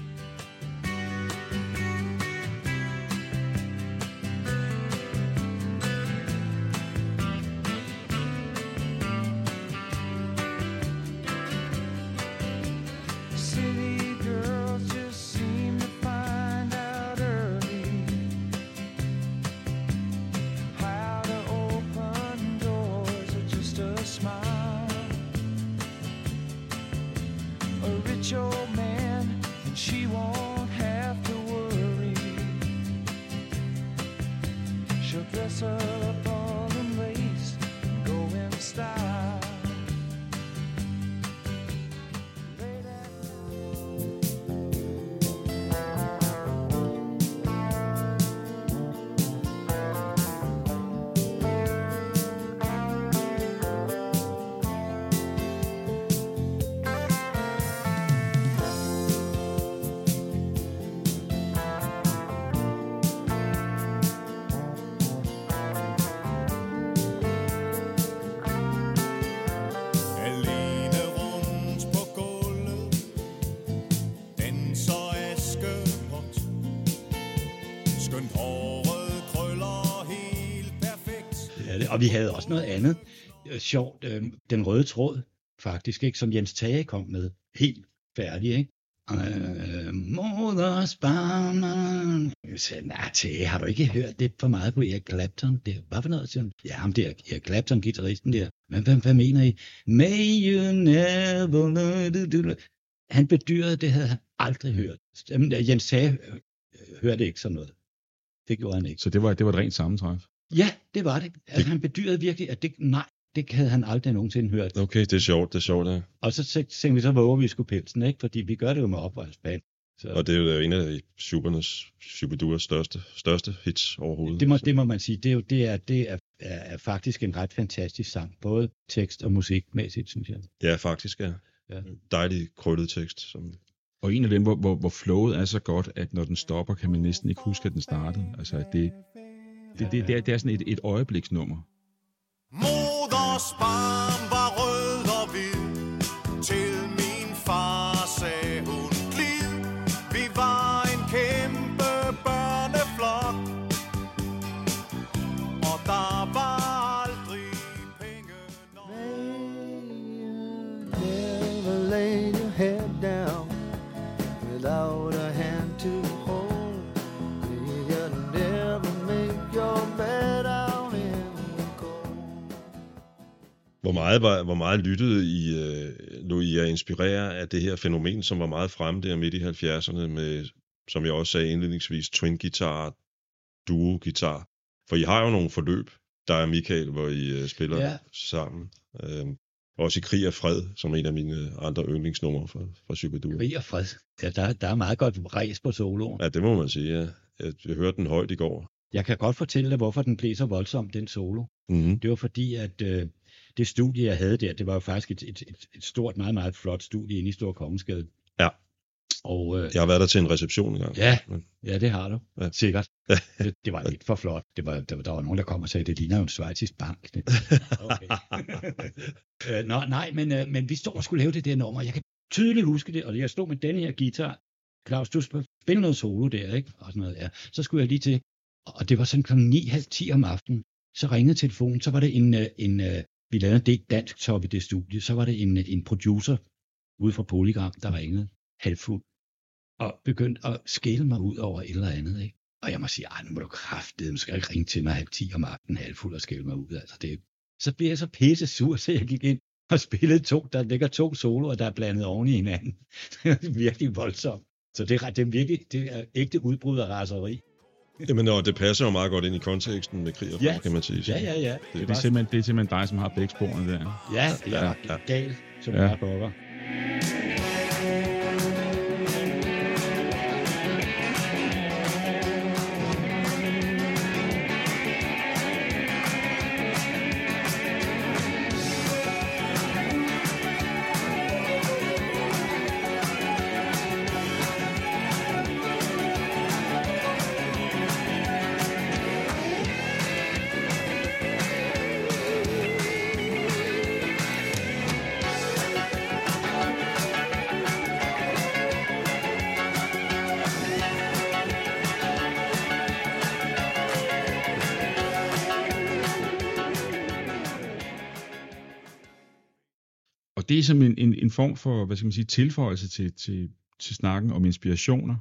og vi havde også noget andet øh, sjovt. Øh, den røde tråd, faktisk, ikke, som Jens Tage kom med. Helt færdig, ikke? Øh, moders barn. Jeg sagde, nej, Tage, har du ikke hørt det for meget på Erik Clapton? Det, hvad for noget, siger? Ja, ham der, Erik Clapton, guitaristen der. Men hvad, hvad mener I? May you never... know- Han bedyrede, det havde han aldrig hørt. Jamen, Jens Tage øh, øh, hørte ikke sådan noget. Det gjorde han ikke. Så det var, det var et rent sammentræf. Ja, det var det. Altså, han bedyrede virkelig, at det, nej, det havde han aldrig nogensinde hørt. Okay, det er sjovt, det er sjovt, ja. Og så tæ- tænkte vi, så våger vi sgu pelsen, ikke? Fordi vi gør det jo med oprørsband. Så Og det er jo en af Supernes, Superduas største, største hits overhovedet. det, må, det må man sige, det er, jo, det er, det er, er, er faktisk en ret fantastisk sang. Både tekst og musikmæssigt, synes jeg. Ja, faktisk, ja. Ja. Dejlig krøllet tekst. Som... Og en af dem, hvor, hvor, hvor flowet er så godt, at når den stopper, kan man næsten ikke huske, at den startede. Altså, at det, det, det, det, er, det er sådan et, et øjebliksnummer. Moders barm var Hvor meget, var, hvor meget lyttede I, øh, lå I jer inspirere af det her fænomen, som var meget fremme der midt i 70'erne med, som jeg også sagde indledningsvis, twin guitar, duo guitar. For I har jo nogle forløb, der er Michael, hvor I øh, spiller ja. Sammen. Øh, også i Krig og Fred, som en af mine andre yndlingsnumre fra, fra Superduo. Rig og fred. Ja, der, der er meget godt ræs på soloen. Ja, det må man sige, ja. Jeg, jeg hørte den højt i går. Jeg kan godt fortælle dig, hvorfor den blev så voldsom, den solo. Mm-hmm. Det var fordi, at øh, det studie, jeg havde der, det var jo faktisk et, et, et, et stort, meget, meget flot studie inde i Stor Kongensgade. Ja. Og øh, Jeg har været der til en reception engang. Ja, ja, det har du. Ja. Sikkert. Det, det var lidt for flot. Det var, der, der var nogen, der kom og sagde, det ligner jo en svejtisk bank. Okay. øh, nå, nej, men, øh, men vi står og skulle lave det der nummer. Jeg kan tydeligt huske det, og jeg stod med den her guitar. Claus, du spille noget solo der, ikke? Og sådan noget, ja. Så skulle jeg lige til, og det var sådan kl. 9, halv 10 om aftenen. Så ringede telefonen, så var det en, øh, en øh, vi lavede en del dansk top i det studie, så var det en, en producer ude fra Polygram, der ringede halvfuld, og begyndte at skælde mig ud over et eller andet, ikke? Og jeg må sige, ej, nu må du kraftedeme, skal ikke ringe til mig halv 10 om aftenen, halvfuld og skælde mig ud. Altså, det, så blev jeg så pisse sur, så jeg gik ind og spillede to, der ligger to soloer, der er blandet oven i hinanden. det er virkelig voldsomt. Så det det er virkelig, det er ægte udbrud af raseri. Jamen, og det passer jo meget godt ind i konteksten med krig og Ja. kan man sige. Ja, ja, ja. Det- Det er, var, simpelthen, det er simpelthen dig, som har begge sporene der. ja, det er Ja, ja, galt, som Ja. ja. pokker. Som en, en, en form for, hvad skal man sige, tilføjelse til, til, til snakken om inspirationer,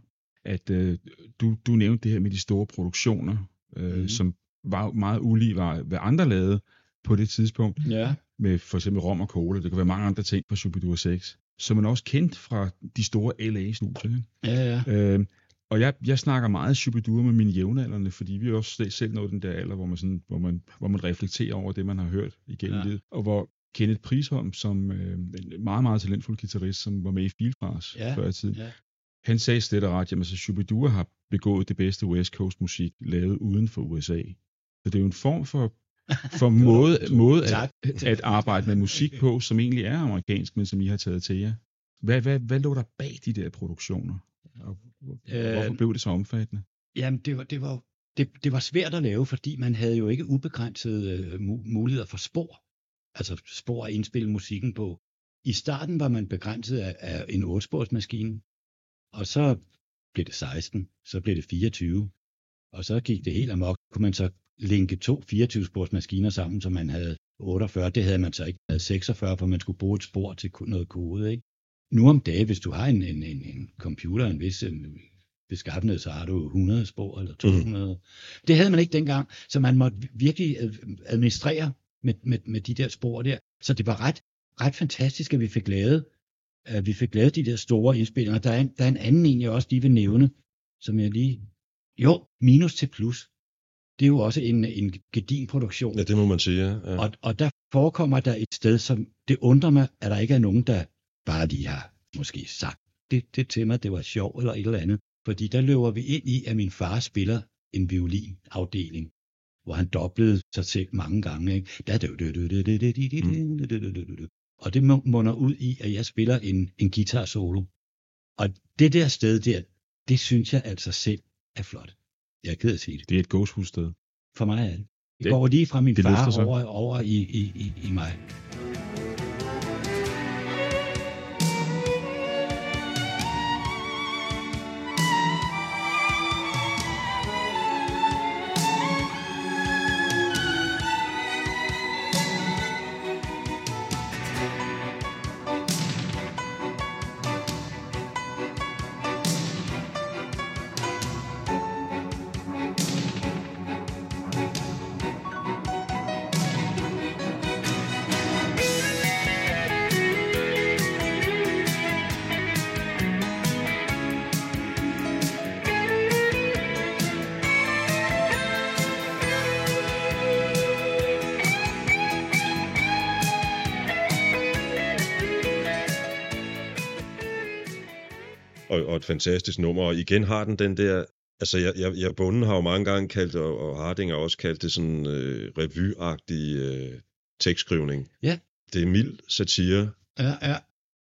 at øh, du, du nævnte det her med de store produktioner, øh, mm. som var meget ulige, var, hvad andre lavede på det tidspunkt, Ja. med for eksempel rom og cola. Det kan være mange andre ting fra Shubidua 6, som man også kendt fra de store LA-studier. Ja, ja. Øh, og jeg, jeg snakker meget Shubidua med mine jævnaldrende, fordi vi er også selv- selv nået den der alder, hvor man, sådan, hvor man, hvor man reflekterer over det, man har hørt igennem ja. livet. Og hvor Kenneth Prisholm, som øh, en meget, meget talentfuld guitarist, som var med i Fieldfars Ja, før i tiden, ja. han sagde slet og ret, at altså, Shubidua har begået det bedste West Coast musik lavet uden for USA. Så det er jo en form for, for måde, måde at, at arbejde med musik på, som egentlig er amerikansk, men som I har taget til jer. Hvad, hvad, hvad lå der bag de der produktioner? Og, Øh, hvorfor blev det så omfattende? Jamen, det var, det, var, det, det var svært at lave, fordi man havde jo ikke ubegrænsede øh, mu- muligheder for spor. Altså spor at indspille musikken på. I starten var man begrænset af, af en 8-sporsmaskine, og så blev det 16, så blev det 24, og så gik det helt amok. Kunne man så linke to 24-sporsmaskiner sammen, så man havde 48, det havde man så ikke. Man havde 46, for man skulle bruge et spor til noget kode, ikke? Nu om dagen, hvis du har en, en, en, en computer, en vis øh, beskaffenhed, så har du 100 spor eller 200. Mm. Det havde man ikke dengang, så man måtte virkelig øh, administrere med, med, med de der spor der. Så det var ret, ret fantastisk, at vi fik lavet, at vi fik lavet de der store indspillinger. Der er en, der er en anden en, jeg også lige vil nævne, som jeg lige... Jo, minus til plus. Det er jo også en, en gedin produktion. Ja, det må man sige, ja. ja. Og, og der forekommer der et sted, som det undrer mig, at der ikke er nogen, der bare lige har måske sagt det, det til mig, det var sjovt eller et eller andet. Fordi der løber vi ind i, at min far spiller en violinafdeling, hvor han doblede sig selv mange gange. Ikke? Og det munder ud i, at jeg spiller en, en guitar solo. Og det der sted der, det synes jeg altså selv er flot. Jeg er ked at sige det. Det er et gåshussted. For mig er det. Det, Det- går lige fra min det far over, over i, i, i, i mig. Fantastisk nummer. Og igen har den den der, altså jeg, jeg, jeg bunden har jo mange gange kaldt, og, og Harding har også kaldt det sådan øh, revyagtig øh, tekstskrivning. Ja. Det er mild satire. Ja, ja.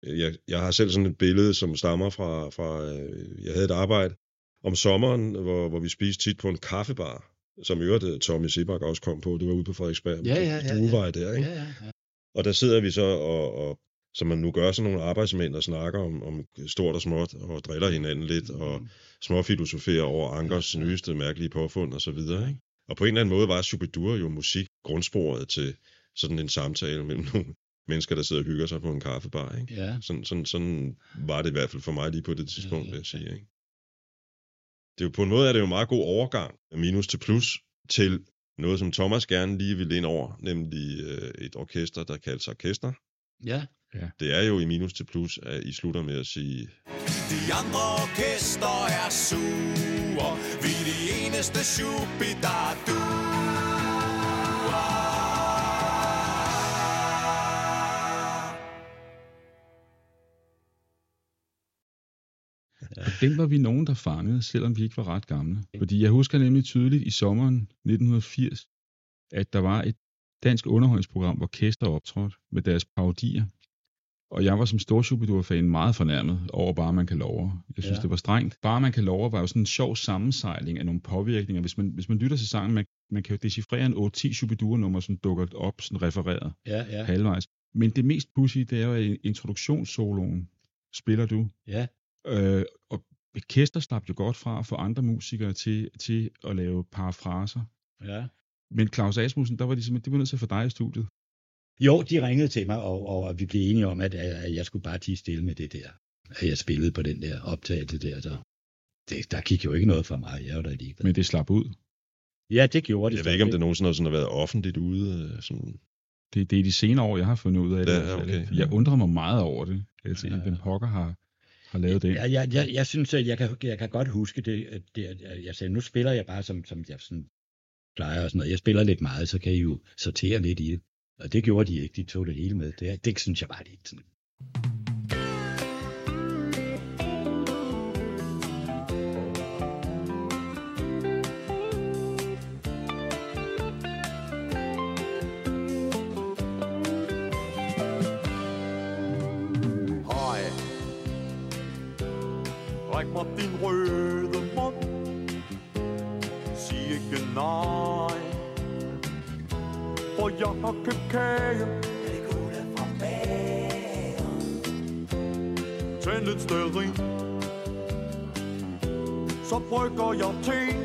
Jeg, jeg har selv sådan et billede, som stammer fra, fra øh, jeg havde et arbejde om sommeren, hvor, hvor vi spiste tit på en kaffebar, som i øvrigt øh, Tommy Sebak også kom på. Det var ude på Frederiksberg. Ja, ja, ja, ja. Der, ikke? ja, ja, ja. Og der sidder vi så og, og som man nu gør sådan nogle arbejdsmænd, og snakker om, om stort og småt, og driller hinanden lidt, og Mm. småfilosoferer over Ankers nyeste mærkelige påfund og så videre. Ikke? Og på en eller anden måde var Shubidua jo musik grundsporet til sådan en samtale mellem nogle mennesker, der sidder og hygger sig på en kaffebar. Ikke? Ja, Sådan, sådan, sådan var det i hvert fald for mig lige på det tidspunkt, Ja, vil jeg sige. Ikke? Det er jo, på en måde er det jo en meget god overgang, af minus til plus, til noget, som Thomas gerne lige ville ind over, nemlig øh, et orkester, der kaldes orkester. Ja. Det er jo i minus til plus, at I slutter med at sige, De andre orkester er sure Vi er de eneste shubi, der duer Den var vi nogen, der fangede, selvom vi ikke var ret gamle. Fordi jeg husker nemlig tydeligt i sommeren 1980, at der var et dansk underholdningsprogram, hvor Kester optrådte med deres parodier. Og jeg var som stor Superdur-fan meget fornærmet over Bare man kan love. Jeg synes, Ja. det var strengt. Bare man kan love var jo sådan en sjov sammensejling af nogle påvirkninger. Hvis man, hvis man lytter til sangen, man, man kan jo decifrere en 8-10 Superdur-nummer, som dukker op, sådan refereret Ja, ja, halvvejs. Men det mest pussy, det er jo at introduktionssoloen. Spiller du? ja. Øh, og Kester slap jo godt fra at få andre musikere til, til at lave parafraser. ja. Men Claus Asmussen, der var de simpelthen, de var nødt til at få dig i studiet. Jo, de ringede til mig, og, og vi blev enige om, at, at jeg skulle bare tige stille med det der. At jeg spillede på den der optagelse der. Så det, der gik jo ikke noget fra mig. Jeg var da ligeglad. Men det slap ud. Ja, det gjorde det. jeg ved ikke, om det nogensinde har sådan været offentligt ude. øh, Sådan, Det, det er de senere år, jeg har fundet ud af det. Ja, okay. Jeg undrer mig meget over det. Altså, Ja, ja. Den pokker har, har lavet det. Ja, jeg, jeg, jeg synes, at jeg kan, jeg kan godt huske det. Det jeg sagde, nu spiller jeg bare, som, som jeg sådan plejer og sådan noget. Jeg spiller lidt meget, så kan I jo sortere lidt i det. Og det gjorde de ikke. De tog det hele med. Det, det synes jeg bare lidt sådan. Jeg har købt kage Det kunne fra Tænd et steri Så brygger jeg te.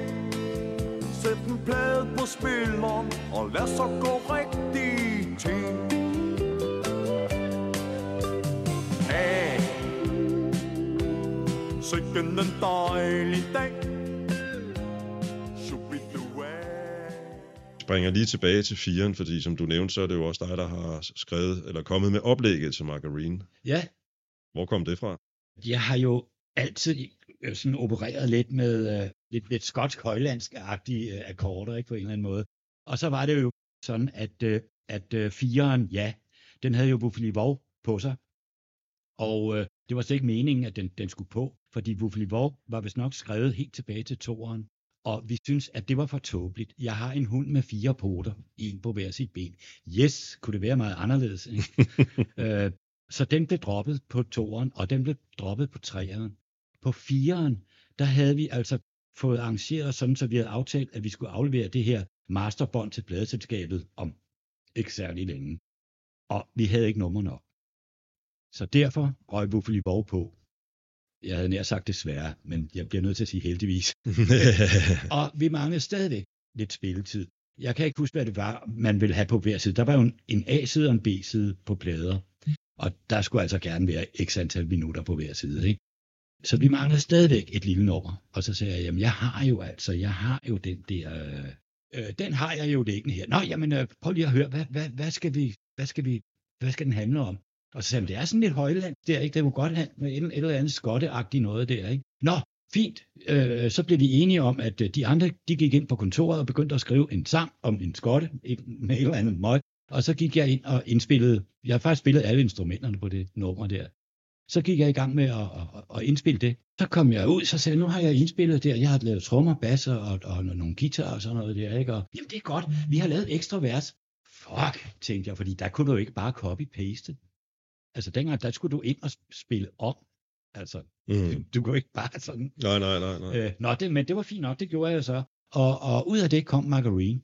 Sæt en plade på spilleren Og lad så gå rigtig til Hey. Sikken en dejlig dag. Springer lige tilbage til firen, fordi som du nævnte, så er det jo også dig, der har skrevet, eller kommet med oplægget til Margarine. Ja, Hvor kom det fra? jeg har jo altid øh, sådan opereret lidt med øh, lidt, lidt skotsk højlandsk-agtige øh, akkorder, ikke på en eller anden måde. Og så var det jo sådan, at, øh, at øh, fireren, ja, den havde jo Buffalo Vov på sig. Og øh, det var slet ikke meningen, at den, den skulle på, fordi Buffalo Vov var vist nok skrevet helt tilbage til toeren. Og vi synes, at det var for tåbeligt. Jeg har en hund med fire poter, en på hver sit ben. Yes, kunne det være meget anderledes. Ikke? øh, så den blev droppet på toeren, og den blev droppet på treeren. På fireren, der havde vi altså fået arrangeret sådan, så vi havde aftalt, at vi skulle aflevere det her masterbånd til pladeselskabet om ikke særlig længe. Og vi havde ikke nummer nok. Så derfor røg Buffalo Borg på. Jeg havde nær sagt desværre, men jeg bliver nødt til at sige heldigvis. Og vi manglede stadigvæk lidt spilletid. Jeg kan ikke huske, hvad det var, man ville have på hver side. Der var jo en, en A-side og en B-side på plader. Og der skulle altså gerne være x antal minutter på hver side. Ikke? Så vi manglede stadigvæk et lille nummer. Og så sagde jeg, jamen jeg har jo altså, jeg har jo den der, øh, øh, den har jeg jo liggende her. Nå, jamen øh, prøv lige at høre, hvad, hvad, hvad, skal vi, hvad, skal vi, hvad skal den handle om? Og så sagde han, det er sådan lidt højland der, ikke? Det må godt have med et, eller andet skotteagtigt noget der, ikke? Nå, fint. Øh, så blev vi enige om, at øh, de andre, de gik ind på kontoret og begyndte at skrive en sang om en skotte med et eller andet møg. Og så gik jeg ind og indspillede, jeg har faktisk spillet alle instrumenterne på det nummer der. Så gik jeg i gang med at, at, at indspille det. Så kom jeg ud, så sagde jeg, nu har jeg indspillet der. Jeg har lavet trommer, basser og, og nogle guitar og sådan noget der. Ikke? Og, jamen det er godt, vi har lavet ekstra vers. Fuck, tænkte jeg, fordi der kunne du jo ikke bare copy-paste. Altså dengang, der skulle du ind og spille om. Altså, mm. du kunne ikke bare sådan Nej, nej, nej, nej. Øh, nå, det, men det var fint nok, det gjorde jeg så. Og, og ud af det kom Margarine.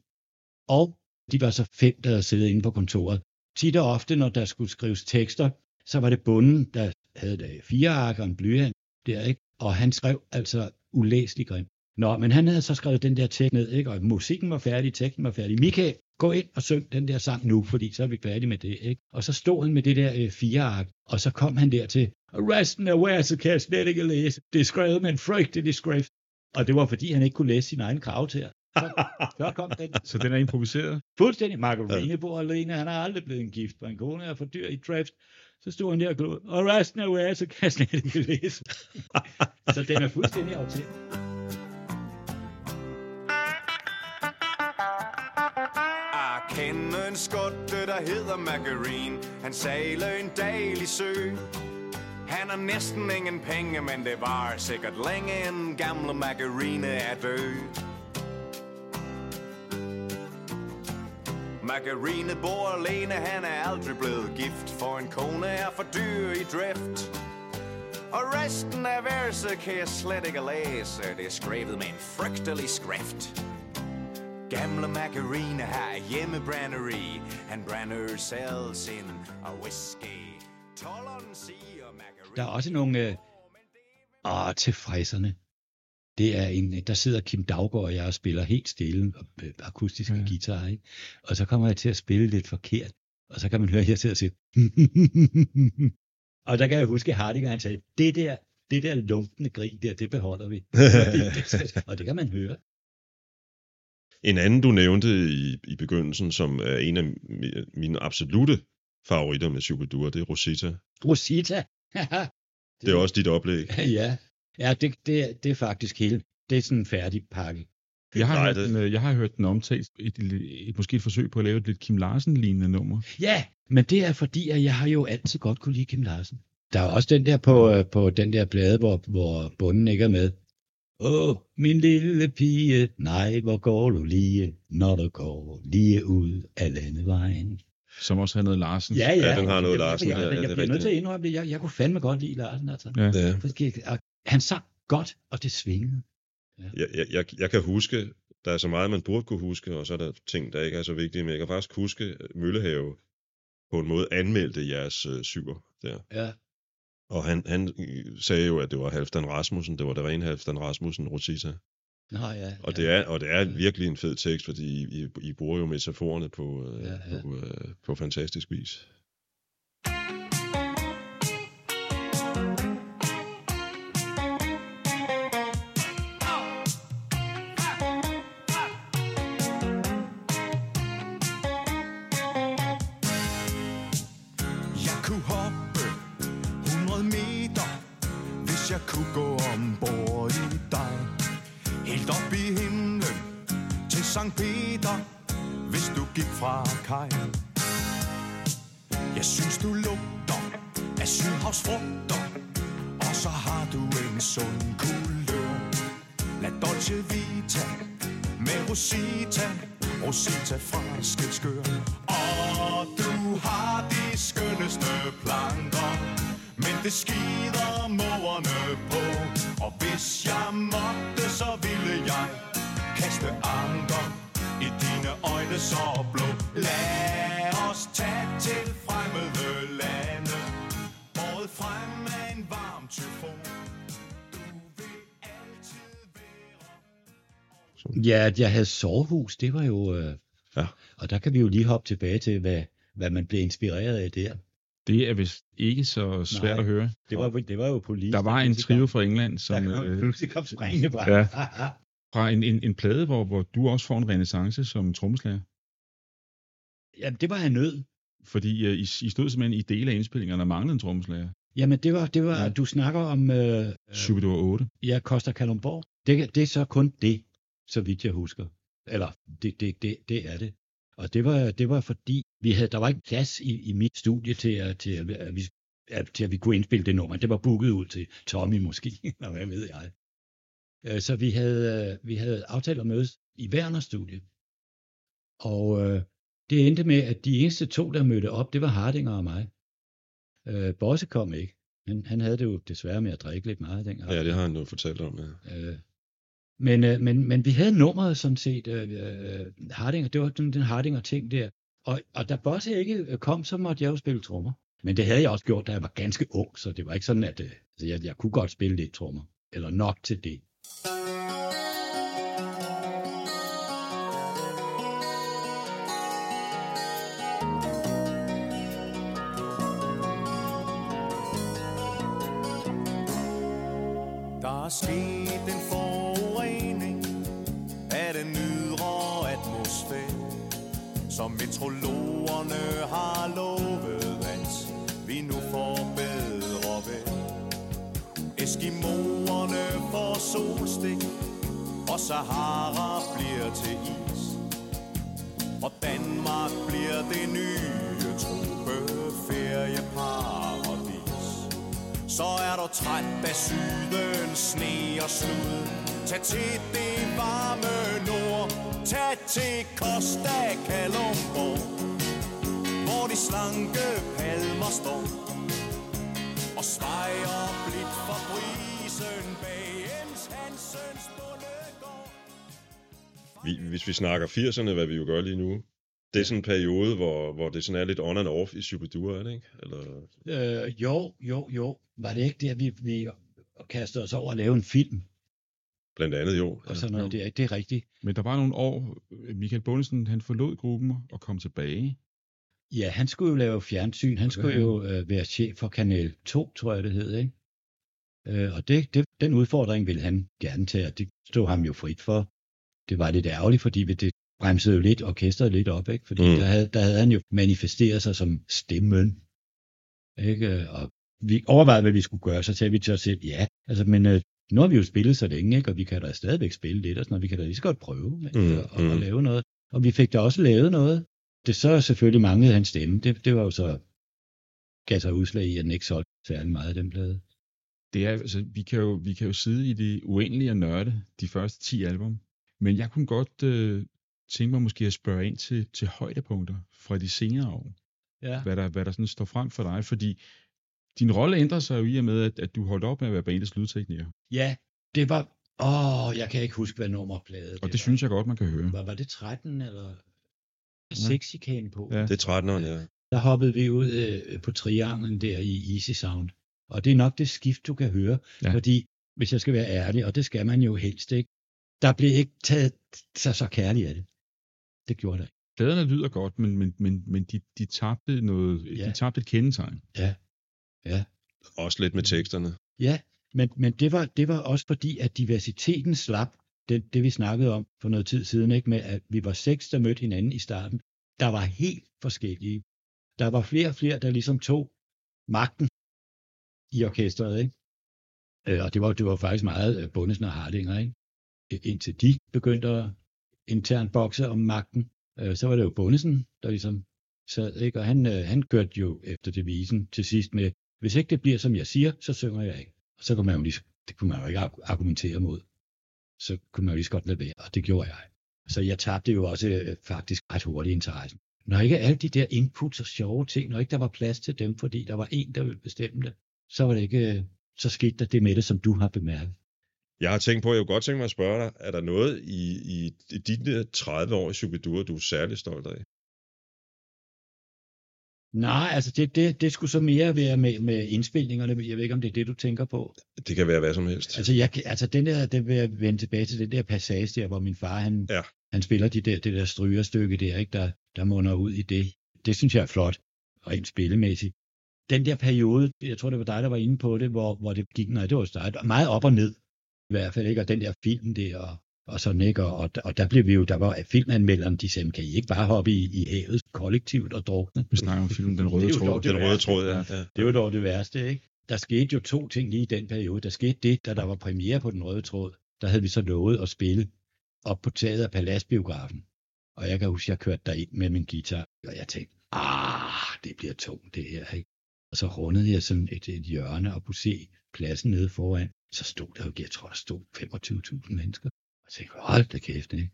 Og de var så fem, der havde siddet inde på kontoret. Tit og ofte, når der skulle skrives tekster, så var det bunden, der havde det fire ark og en blyant der, ikke? Og han skrev altså ulæselig grim. Nå, men han havde så skrevet den der tekst ned, ikke? Og musikken var færdig, teksten var færdig. Michael, gå ind og syng den der sang nu, fordi så er vi færdige med det, ikke? Og så stod han med det der øh, fire ark, og så kom han der til, og resten af så kan jeg slet ikke læse. Det er skrevet med en frygtelig skrift. Og det var fordi, han ikke kunne læse sin egen karakter. Så, så kom den Så den er improviseret. fuldstændig. Margarine bor alene, han er aldrig blevet en gift, for en kone er for dyr i draft. Så stod han der og glod, og resten af så kan jeg slet ikke læse. så den er fuldstændig autentisk. Kender en skotte, der hedder Margarine. Han sejler en daglig sø. Han har næsten ingen penge, men det var sikkert længe en gamle Margarine er død. Margarine bor alene, han er aldrig blevet gift, for en kone er for dyr i drift. Og resten af verset kan jeg slet ikke læse, det er skrevet med en frygtelig skrift. Gamle Margarine har hjemmebrænderi. Han brænder selv sin og whisky. Tolleren siger Margarine... Der er også nogle, øh, åh, tilfredserne. Det er en, der sidder Kim Daggaard og jeg og spiller helt stille øh, akustiske Ja. guitar, ikke? Og så kommer jeg til at spille lidt forkert, og så kan man høre, at jeg sidder og siger, og der kan jeg huske, at Hardinger han sagde, det der, det der lunkende grin der, det beholder vi. Og det kan man høre. En anden, du nævnte i, i begyndelsen, som er en af mi- mine absolute favoritter med Shubidua, det er Rosita. Rosita. Det er også dit oplæg. ja, ja det, det, det er faktisk helt, det er sådan en færdig pakke. Jeg har, Nej, hørt det- den, jeg har hørt den omtalt, et, et, et, måske et forsøg på at lave et lidt Kim Larsen-lignende nummer. Ja, men det er fordi, at jeg har jo altid godt kunne lide Kim Larsen. Der er også den der på, øh, på den der plade, hvor, hvor bunden ikke er med. Åh, min lille pige, nej, hvor går du lige, når du går lige ud af landevejen. Som også har noget Larsen. Ja, ja. Ja, den har noget Larsen, Jeg, ja, jeg, ja, jeg, er jeg bliver nødt til at indrømme det. Jeg, jeg kunne fandme godt lide Larsen, altså. Ja. Ja. Han sang godt, og det svingede. Jeg, jeg, jeg, jeg kan huske, der er så meget, man burde kunne huske, og så er der ting, der ikke er så vigtige, men jeg kan faktisk huske, at Møllehave på en måde anmeldte jeres øh, syver der. Ja. Og han, han øh, sagde jo, at det var Halfdan Rasmussen, det var der rene Halfdan Rasmussen, Rosita. Nå, ja. Og, ja. det er, og det er virkelig en fed tekst, fordi I, I, I bruger jo metaforerne på, øh, Ja, ja. på, øh, på fantastisk vis. At jeg havde sovehus, det var jo... Øh, Ja. Og der kan vi jo lige hoppe tilbage til, hvad, hvad man blev inspireret af der. Det er vist ikke så svært Nej. at høre. Det var, det var jo politisk. Der var en trio fra England, som, der kom, øh, pludselig kom springende fra. Ja. Fra en, en, en plade, hvor, hvor du også får en renaissance som trommeslager. Jamen, det var jeg nød. Fordi øh, I, I stod simpelthen i dele af indspillingerne og manglede en trommeslager. Jamen, det var, det var Ja. du snakker om, øh, Superdor 8. ja, Costa Kalundborg. Det, det er så kun det, så vidt jeg husker. Eller, det, det, det, det er det. Og det var, det var fordi, vi havde, der var ikke plads i, i mit studie til, at, til, at, at vi, at, til, at vi kunne indspille det nummer. Det var booket ud til Tommy måske, og hvad ved jeg. Øh, Så vi havde, øh, vi havde aftalt at mødes i Werner studie. Og øh, det endte med, at de eneste to, der mødte op, det var Hardinger og mig. Øh, Bosse kom ikke. Han, han havde det jo desværre med at drikke lidt meget dengang. Ja, det har han jo fortalt om. Ja. Øh, men, øh, men, men vi havde nummeret sådan set, øh, øh Hardinger, det var den, den Hardinger ting der. Og, og da Bosse ikke øh, kom, så måtte jeg jo spille trommer. Men det havde jeg også gjort, da jeg var ganske ung, så det var ikke sådan, at øh, altså, jeg, jeg kunne godt spille lidt trommer. Eller nok til det. Der er sket som metrologerne har lovet, at vi nu får bedre ved. Eskimoerne får solstik, og Sahara bliver til is. Og Danmark bliver det nye tropeferieparadis. Så er du træt af sydens sne og slud Tag til det varme nord Tag til Costa Calumbo Hvor de slanke palmer står Og svejer blidt for brisen Bag Jens Hansens Vi, hvis vi snakker 80'erne, hvad vi jo gør lige nu, det er sådan en periode, hvor, hvor det sådan er lidt on and off i Shubidua, er det ikke? Eller, Øh, jo, jo, jo. Var det ikke det, at vi, vi kastede os over at lave en film? Blandt andet jo. Og sådan noget. Det er, det er rigtigt. Men der var nogle år, Michael Bundesen, han forlod gruppen og kom tilbage. Ja, han skulle jo lave fjernsyn. Han skulle jo øh, være chef for Kanal 2, tror jeg det hed. Ikke? Øh, og det, det, den udfordring ville han gerne tage, og det stod ham jo frit for. Det var lidt ærgerligt, fordi det bremsede jo lidt orkestret lidt op, ikke? fordi Mm. mm. der, havde, der havde han jo manifesteret sig som stemmen. Ikke? Og vi overvejede, hvad vi skulle gøre, så sagde vi til os selv, ja, altså, men øh, nu har vi jo spillet så længe, ikke? og vi kan da stadigvæk spille lidt, og sådan noget. vi kan da lige så godt prøve ikke? Mm, og, mm. og lave noget. Og vi fik da også lavet noget. Det så selvfølgelig manglede hans stemme. Det, det var jo så gav sig udslag i, at den ikke solgte særlig meget af den plade. Det er, altså, vi, kan jo, vi kan jo sidde i det uendelige og nørde de første 10 album. Men jeg kunne godt øh, tænke mig måske at spørge ind til, til højdepunkter fra de senere år. Ja. Hvad der, hvad der sådan står frem for dig. Fordi din rolle ændrer sig jo i og med, at, at du holdt op med at være bandets lydtekniker. ja, det var... Åh, jeg kan ikke huske, hvad nummerplade Og det synes jeg godt, man kan høre. Var, var det 13 eller... Ja. Sexikane på. Ja. Det er 13'eren, ja. Der hoppede vi ud øh, på trianglen der i Easy Sound. Og det er nok det skift, du kan høre. Ja. Ja. Fordi, hvis jeg skal være ærlig, og det skal man jo helst ikke, der blev ikke taget sig så kærlig af det. Det gjorde der ikke. Pladerne lyder godt, men, men, men, men de, de tabte noget, Ja. de tabte et kendetegn. Også lidt med teksterne. Ja, men, men det, var, det var også fordi, at diversiteten slap, det, det vi snakkede om for noget tid siden, ikke, med at vi var seks, der mødte hinanden i starten, der var helt forskellige. Der var flere og flere, der ligesom tog magten i orkestret, ikke? Øh, og det var, det var faktisk meget øh, Bundesen og Hardinger, ikke? Indtil de begyndte at internt bokse om magten, øh, så var det jo Bundesen, der ligesom sad, ikke? Og han, han kørte jo efter devisen til sidst med, hvis ikke det bliver, som jeg siger, så synger jeg ikke. Og så kunne man jo lige, det kunne man jo ikke argumentere mod. Så kunne man jo lige så godt lade være, og det gjorde jeg. Så jeg tabte jo også øh, faktisk ret hurtigt interessen. Når ikke alle de der inputs og sjove ting, når ikke der var plads til dem, fordi der var en, der ville bestemme det, så var det ikke, øh, så skete der det med det, som du har bemærket. Jeg har tænkt på, jeg kunne godt tænke mig at spørge dig, er der noget i, i, i dine 30 år i Shubidua, du er særlig stolt af? Nej, altså det, det, det skulle så mere være med, med indspilningerne. Jeg ved ikke, om det er det, du tænker på. Det kan være hvad som helst. Altså, jeg, altså den der, den vil jeg vende tilbage til den der passage der, hvor min far, han, Ja. han spiller de der, det der strygerstykke der, ikke, der, der munder ud i det. Det synes jeg er flot, rent spillemæssigt. Den der periode, jeg tror det var dig, der var inde på det, hvor, hvor det gik, nej, det var dig, meget op og ned, i hvert fald, ikke, og den der film der, og, og sådan, ikke, og, og, der blev vi jo, der var filmanmelderen, de sagde, kan I ikke bare hoppe i, i havet kollektivt og drukne? Vi snakker om filmen Den Røde Tråd. Den røde tråd, ja. Det var dog det værste, ikke? Der skete jo to ting lige i den periode. Der skete det, da der var premiere på Den Røde Tråd. Der havde vi så lovet at spille op på taget af Paladsbiografen. Og jeg kan huske, jeg kørte derind med min guitar, og jeg tænkte, ah, det bliver tungt det her, ikke? Og så rundede jeg sådan et, et hjørne og kunne se pladsen nede foran. Så stod der jo, jeg tror, der stod 25.000 mennesker. Og jeg tænkte, hold da kæft, ikke?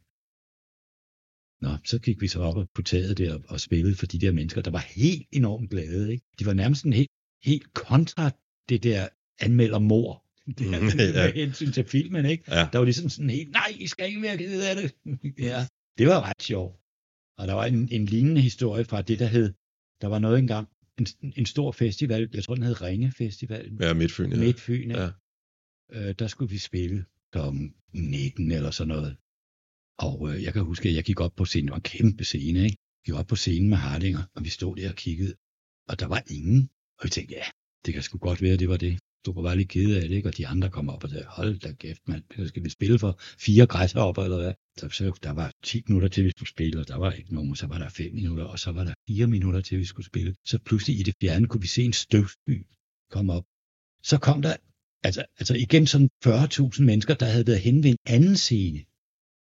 Nå, så gik vi så op på taget der og spillede for de der mennesker, der var helt enormt glade, ikke? De var nærmest en helt, helt kontra det der anmelder mor. Det er Mm, ja. med hensyn til filmen, ikke? Ja. Der var ligesom sådan helt, nej, I skal ikke være ked af det. ja, det var ret sjovt. Og der var en, en lignende historie fra det, der hed, der var noget engang, en, en stor festival, jeg tror den hed Ringe Festival, Ja, Midtfyn. Ja. Midtfyn, Ja. ja. øh, der skulle vi spille kl. 19 eller sådan noget. Og øh, jeg kan huske, at jeg gik op på scenen, det var en kæmpe scene, ikke? Jeg gik op på scenen med Hardinger, og vi stod der og kiggede, og der var ingen. Og vi tænkte, ja, det kan sgu godt være, det var det. Du var bare lidt ked af det, ikke? Og de andre kom op og sagde, hold da kæft, mand, så skal vi spille for fire græsser eller hvad? Så, så, der var 10 minutter til, vi skulle spille, og der var ikke nogen, så var der 5 minutter, og så var der 4 minutter til, vi skulle spille. Så pludselig i det fjerne kunne vi se en støvsky komme op. Så kom der, altså, altså igen sådan 40.000 mennesker, der havde været hen ved en anden scene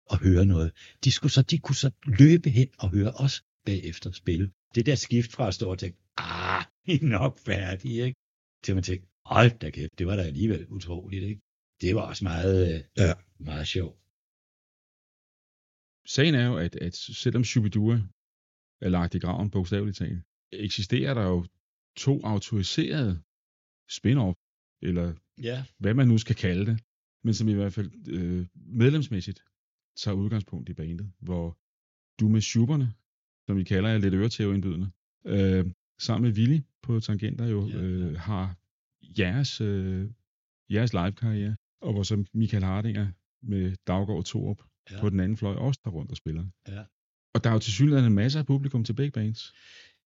og høre noget. De, skulle så, de kunne så løbe hen og høre os bagefter spille. Det der skift fra at stå og tænke, ah, I er nok færdige, ikke? Til man tænkte, hold da kæft, det var da alligevel utroligt, ikke? Det var også meget, øh, Ja. meget sjovt. Sagen er jo, at, at selvom Shubidua er lagt i graven bogstaveligt talt, eksisterer der jo to autoriserede spin-off, eller Ja. hvad man nu skal kalde det, men som i hvert fald øh, medlemsmæssigt tager udgangspunkt i bandet, hvor du med Schuberne, som vi kalder jer lidt øretæveindbydende, øh, sammen med Willy på Tangenter jo Ja. øh, har jeres, øh, jeres live-karriere, og hvor så Michael Hardinger med Daggaard Torup Ja. ja. på den anden fløj også tager rundt og spiller. Ja. Og der er jo til synligheden masser af publikum til begge bands.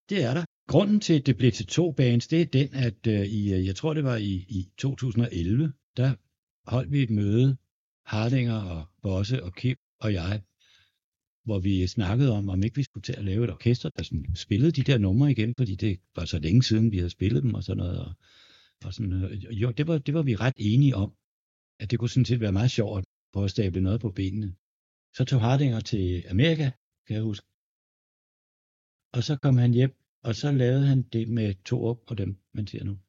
Det er der. Grunden til, at det blev til to bands, det er den, at øh, i, øh, jeg tror det var i, i 2011, der holdt vi et møde, Hardinger og Bosse og Kim og jeg, hvor vi snakkede om, om ikke vi skulle til at lave et orkester, der sådan spillede de der numre igen, fordi det var så længe siden, vi havde spillet dem og sådan noget. Og, og sådan, øh, jo, det var, det var vi ret enige om, at det kunne sådan set være meget sjovt at prøve at stable noget på benene. Så tog Hardinger til Amerika, kan jeg huske. Og så kom han hjem, og så lavede han det med to op og dem, man ser nu.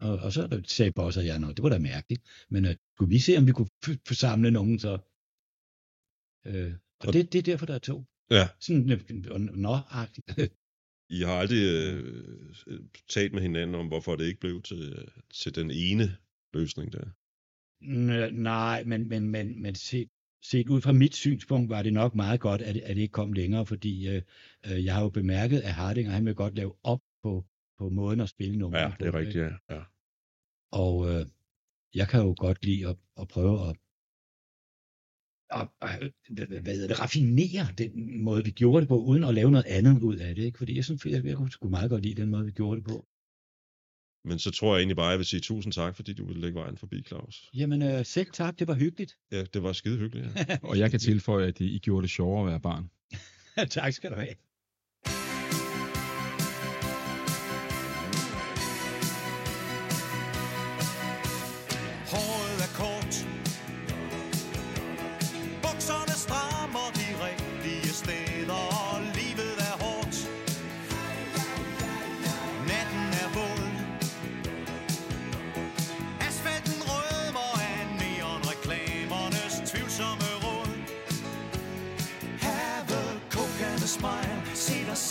Og, og så sagde Boss og jeg noget, det var da mærkeligt. Men uh, skulle vi se, om vi kunne samle nogen, så... Øh, og Og- det, det er derfor, der er to. Ja. Sådan, øh, nå-agtigt. I har aldrig øh, talt med hinanden om, hvorfor det ikke blev til, til den ene løsning der. N- Nej, men, men, men, men set, set ud fra mit synspunkt var det nok meget godt, at, at det ikke kom længere, fordi øh, øh, jeg har jo bemærket, at Hardinger, han vil godt lave op på, på måden at spille nummer Ja, det er rigtigt, ja. ja. Og øh, jeg kan jo godt lide at, at prøve at, at, at hvad, hvad hedder det, raffinere den måde, vi gjorde det på, uden at lave noget andet ud af det. Ikke? Fordi jeg synes, jeg, jeg kunne sgu meget godt lide den måde, vi gjorde det på. Men så tror jeg egentlig bare, at jeg vil sige tusind tak, fordi du ville lægge vejen forbi, Claus. Jamen øh, selv tak, det var hyggeligt. Ja, det var skide hyggeligt. Ja. Og jeg kan tilføje, at I gjorde det sjovere at være barn. tak skal du have.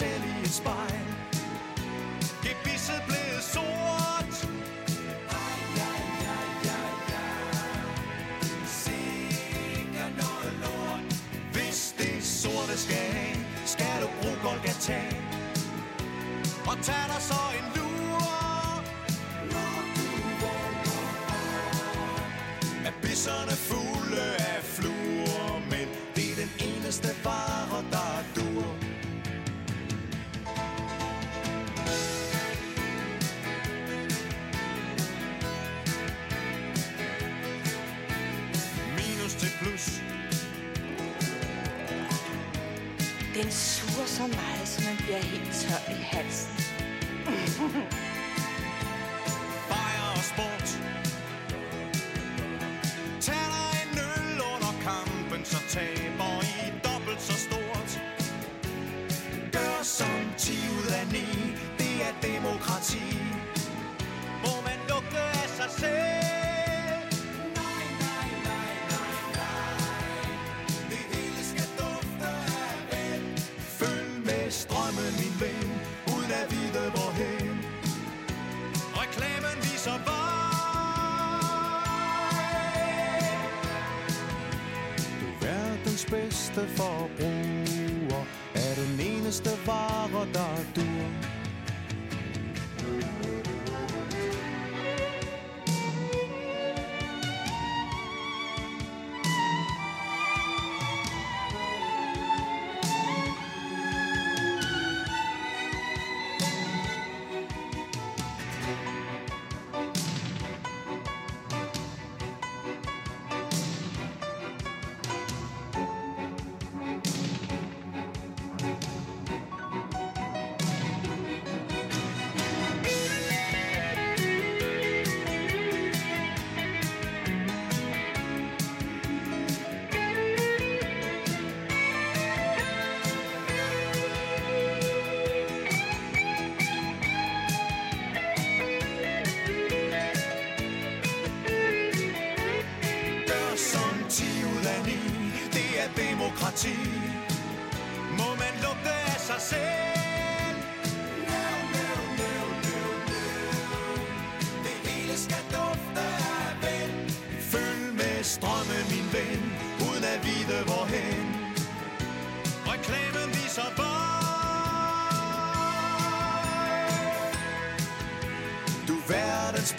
Selv i et spejl Gebisset blevet sort Ej, ja, ja, ja, ja Sikker noget lort. Hvis det sorte skal have, skal du bruge Golgata. Og tag dig så en lur. Er bisserne fulde af Den suger så meget, så man bliver helt tør i halsen. Fejre og sport. Tag dig en øl under kampen, så taber I dobbelt så stort. Gør som 10 ud af 9, det er demokrati. Verdens bedste forbruger, er den eneste vare, der du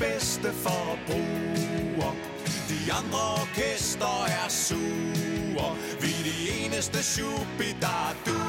bedste forbruger De andre orkester er sure. Vi er de eneste shubidaduer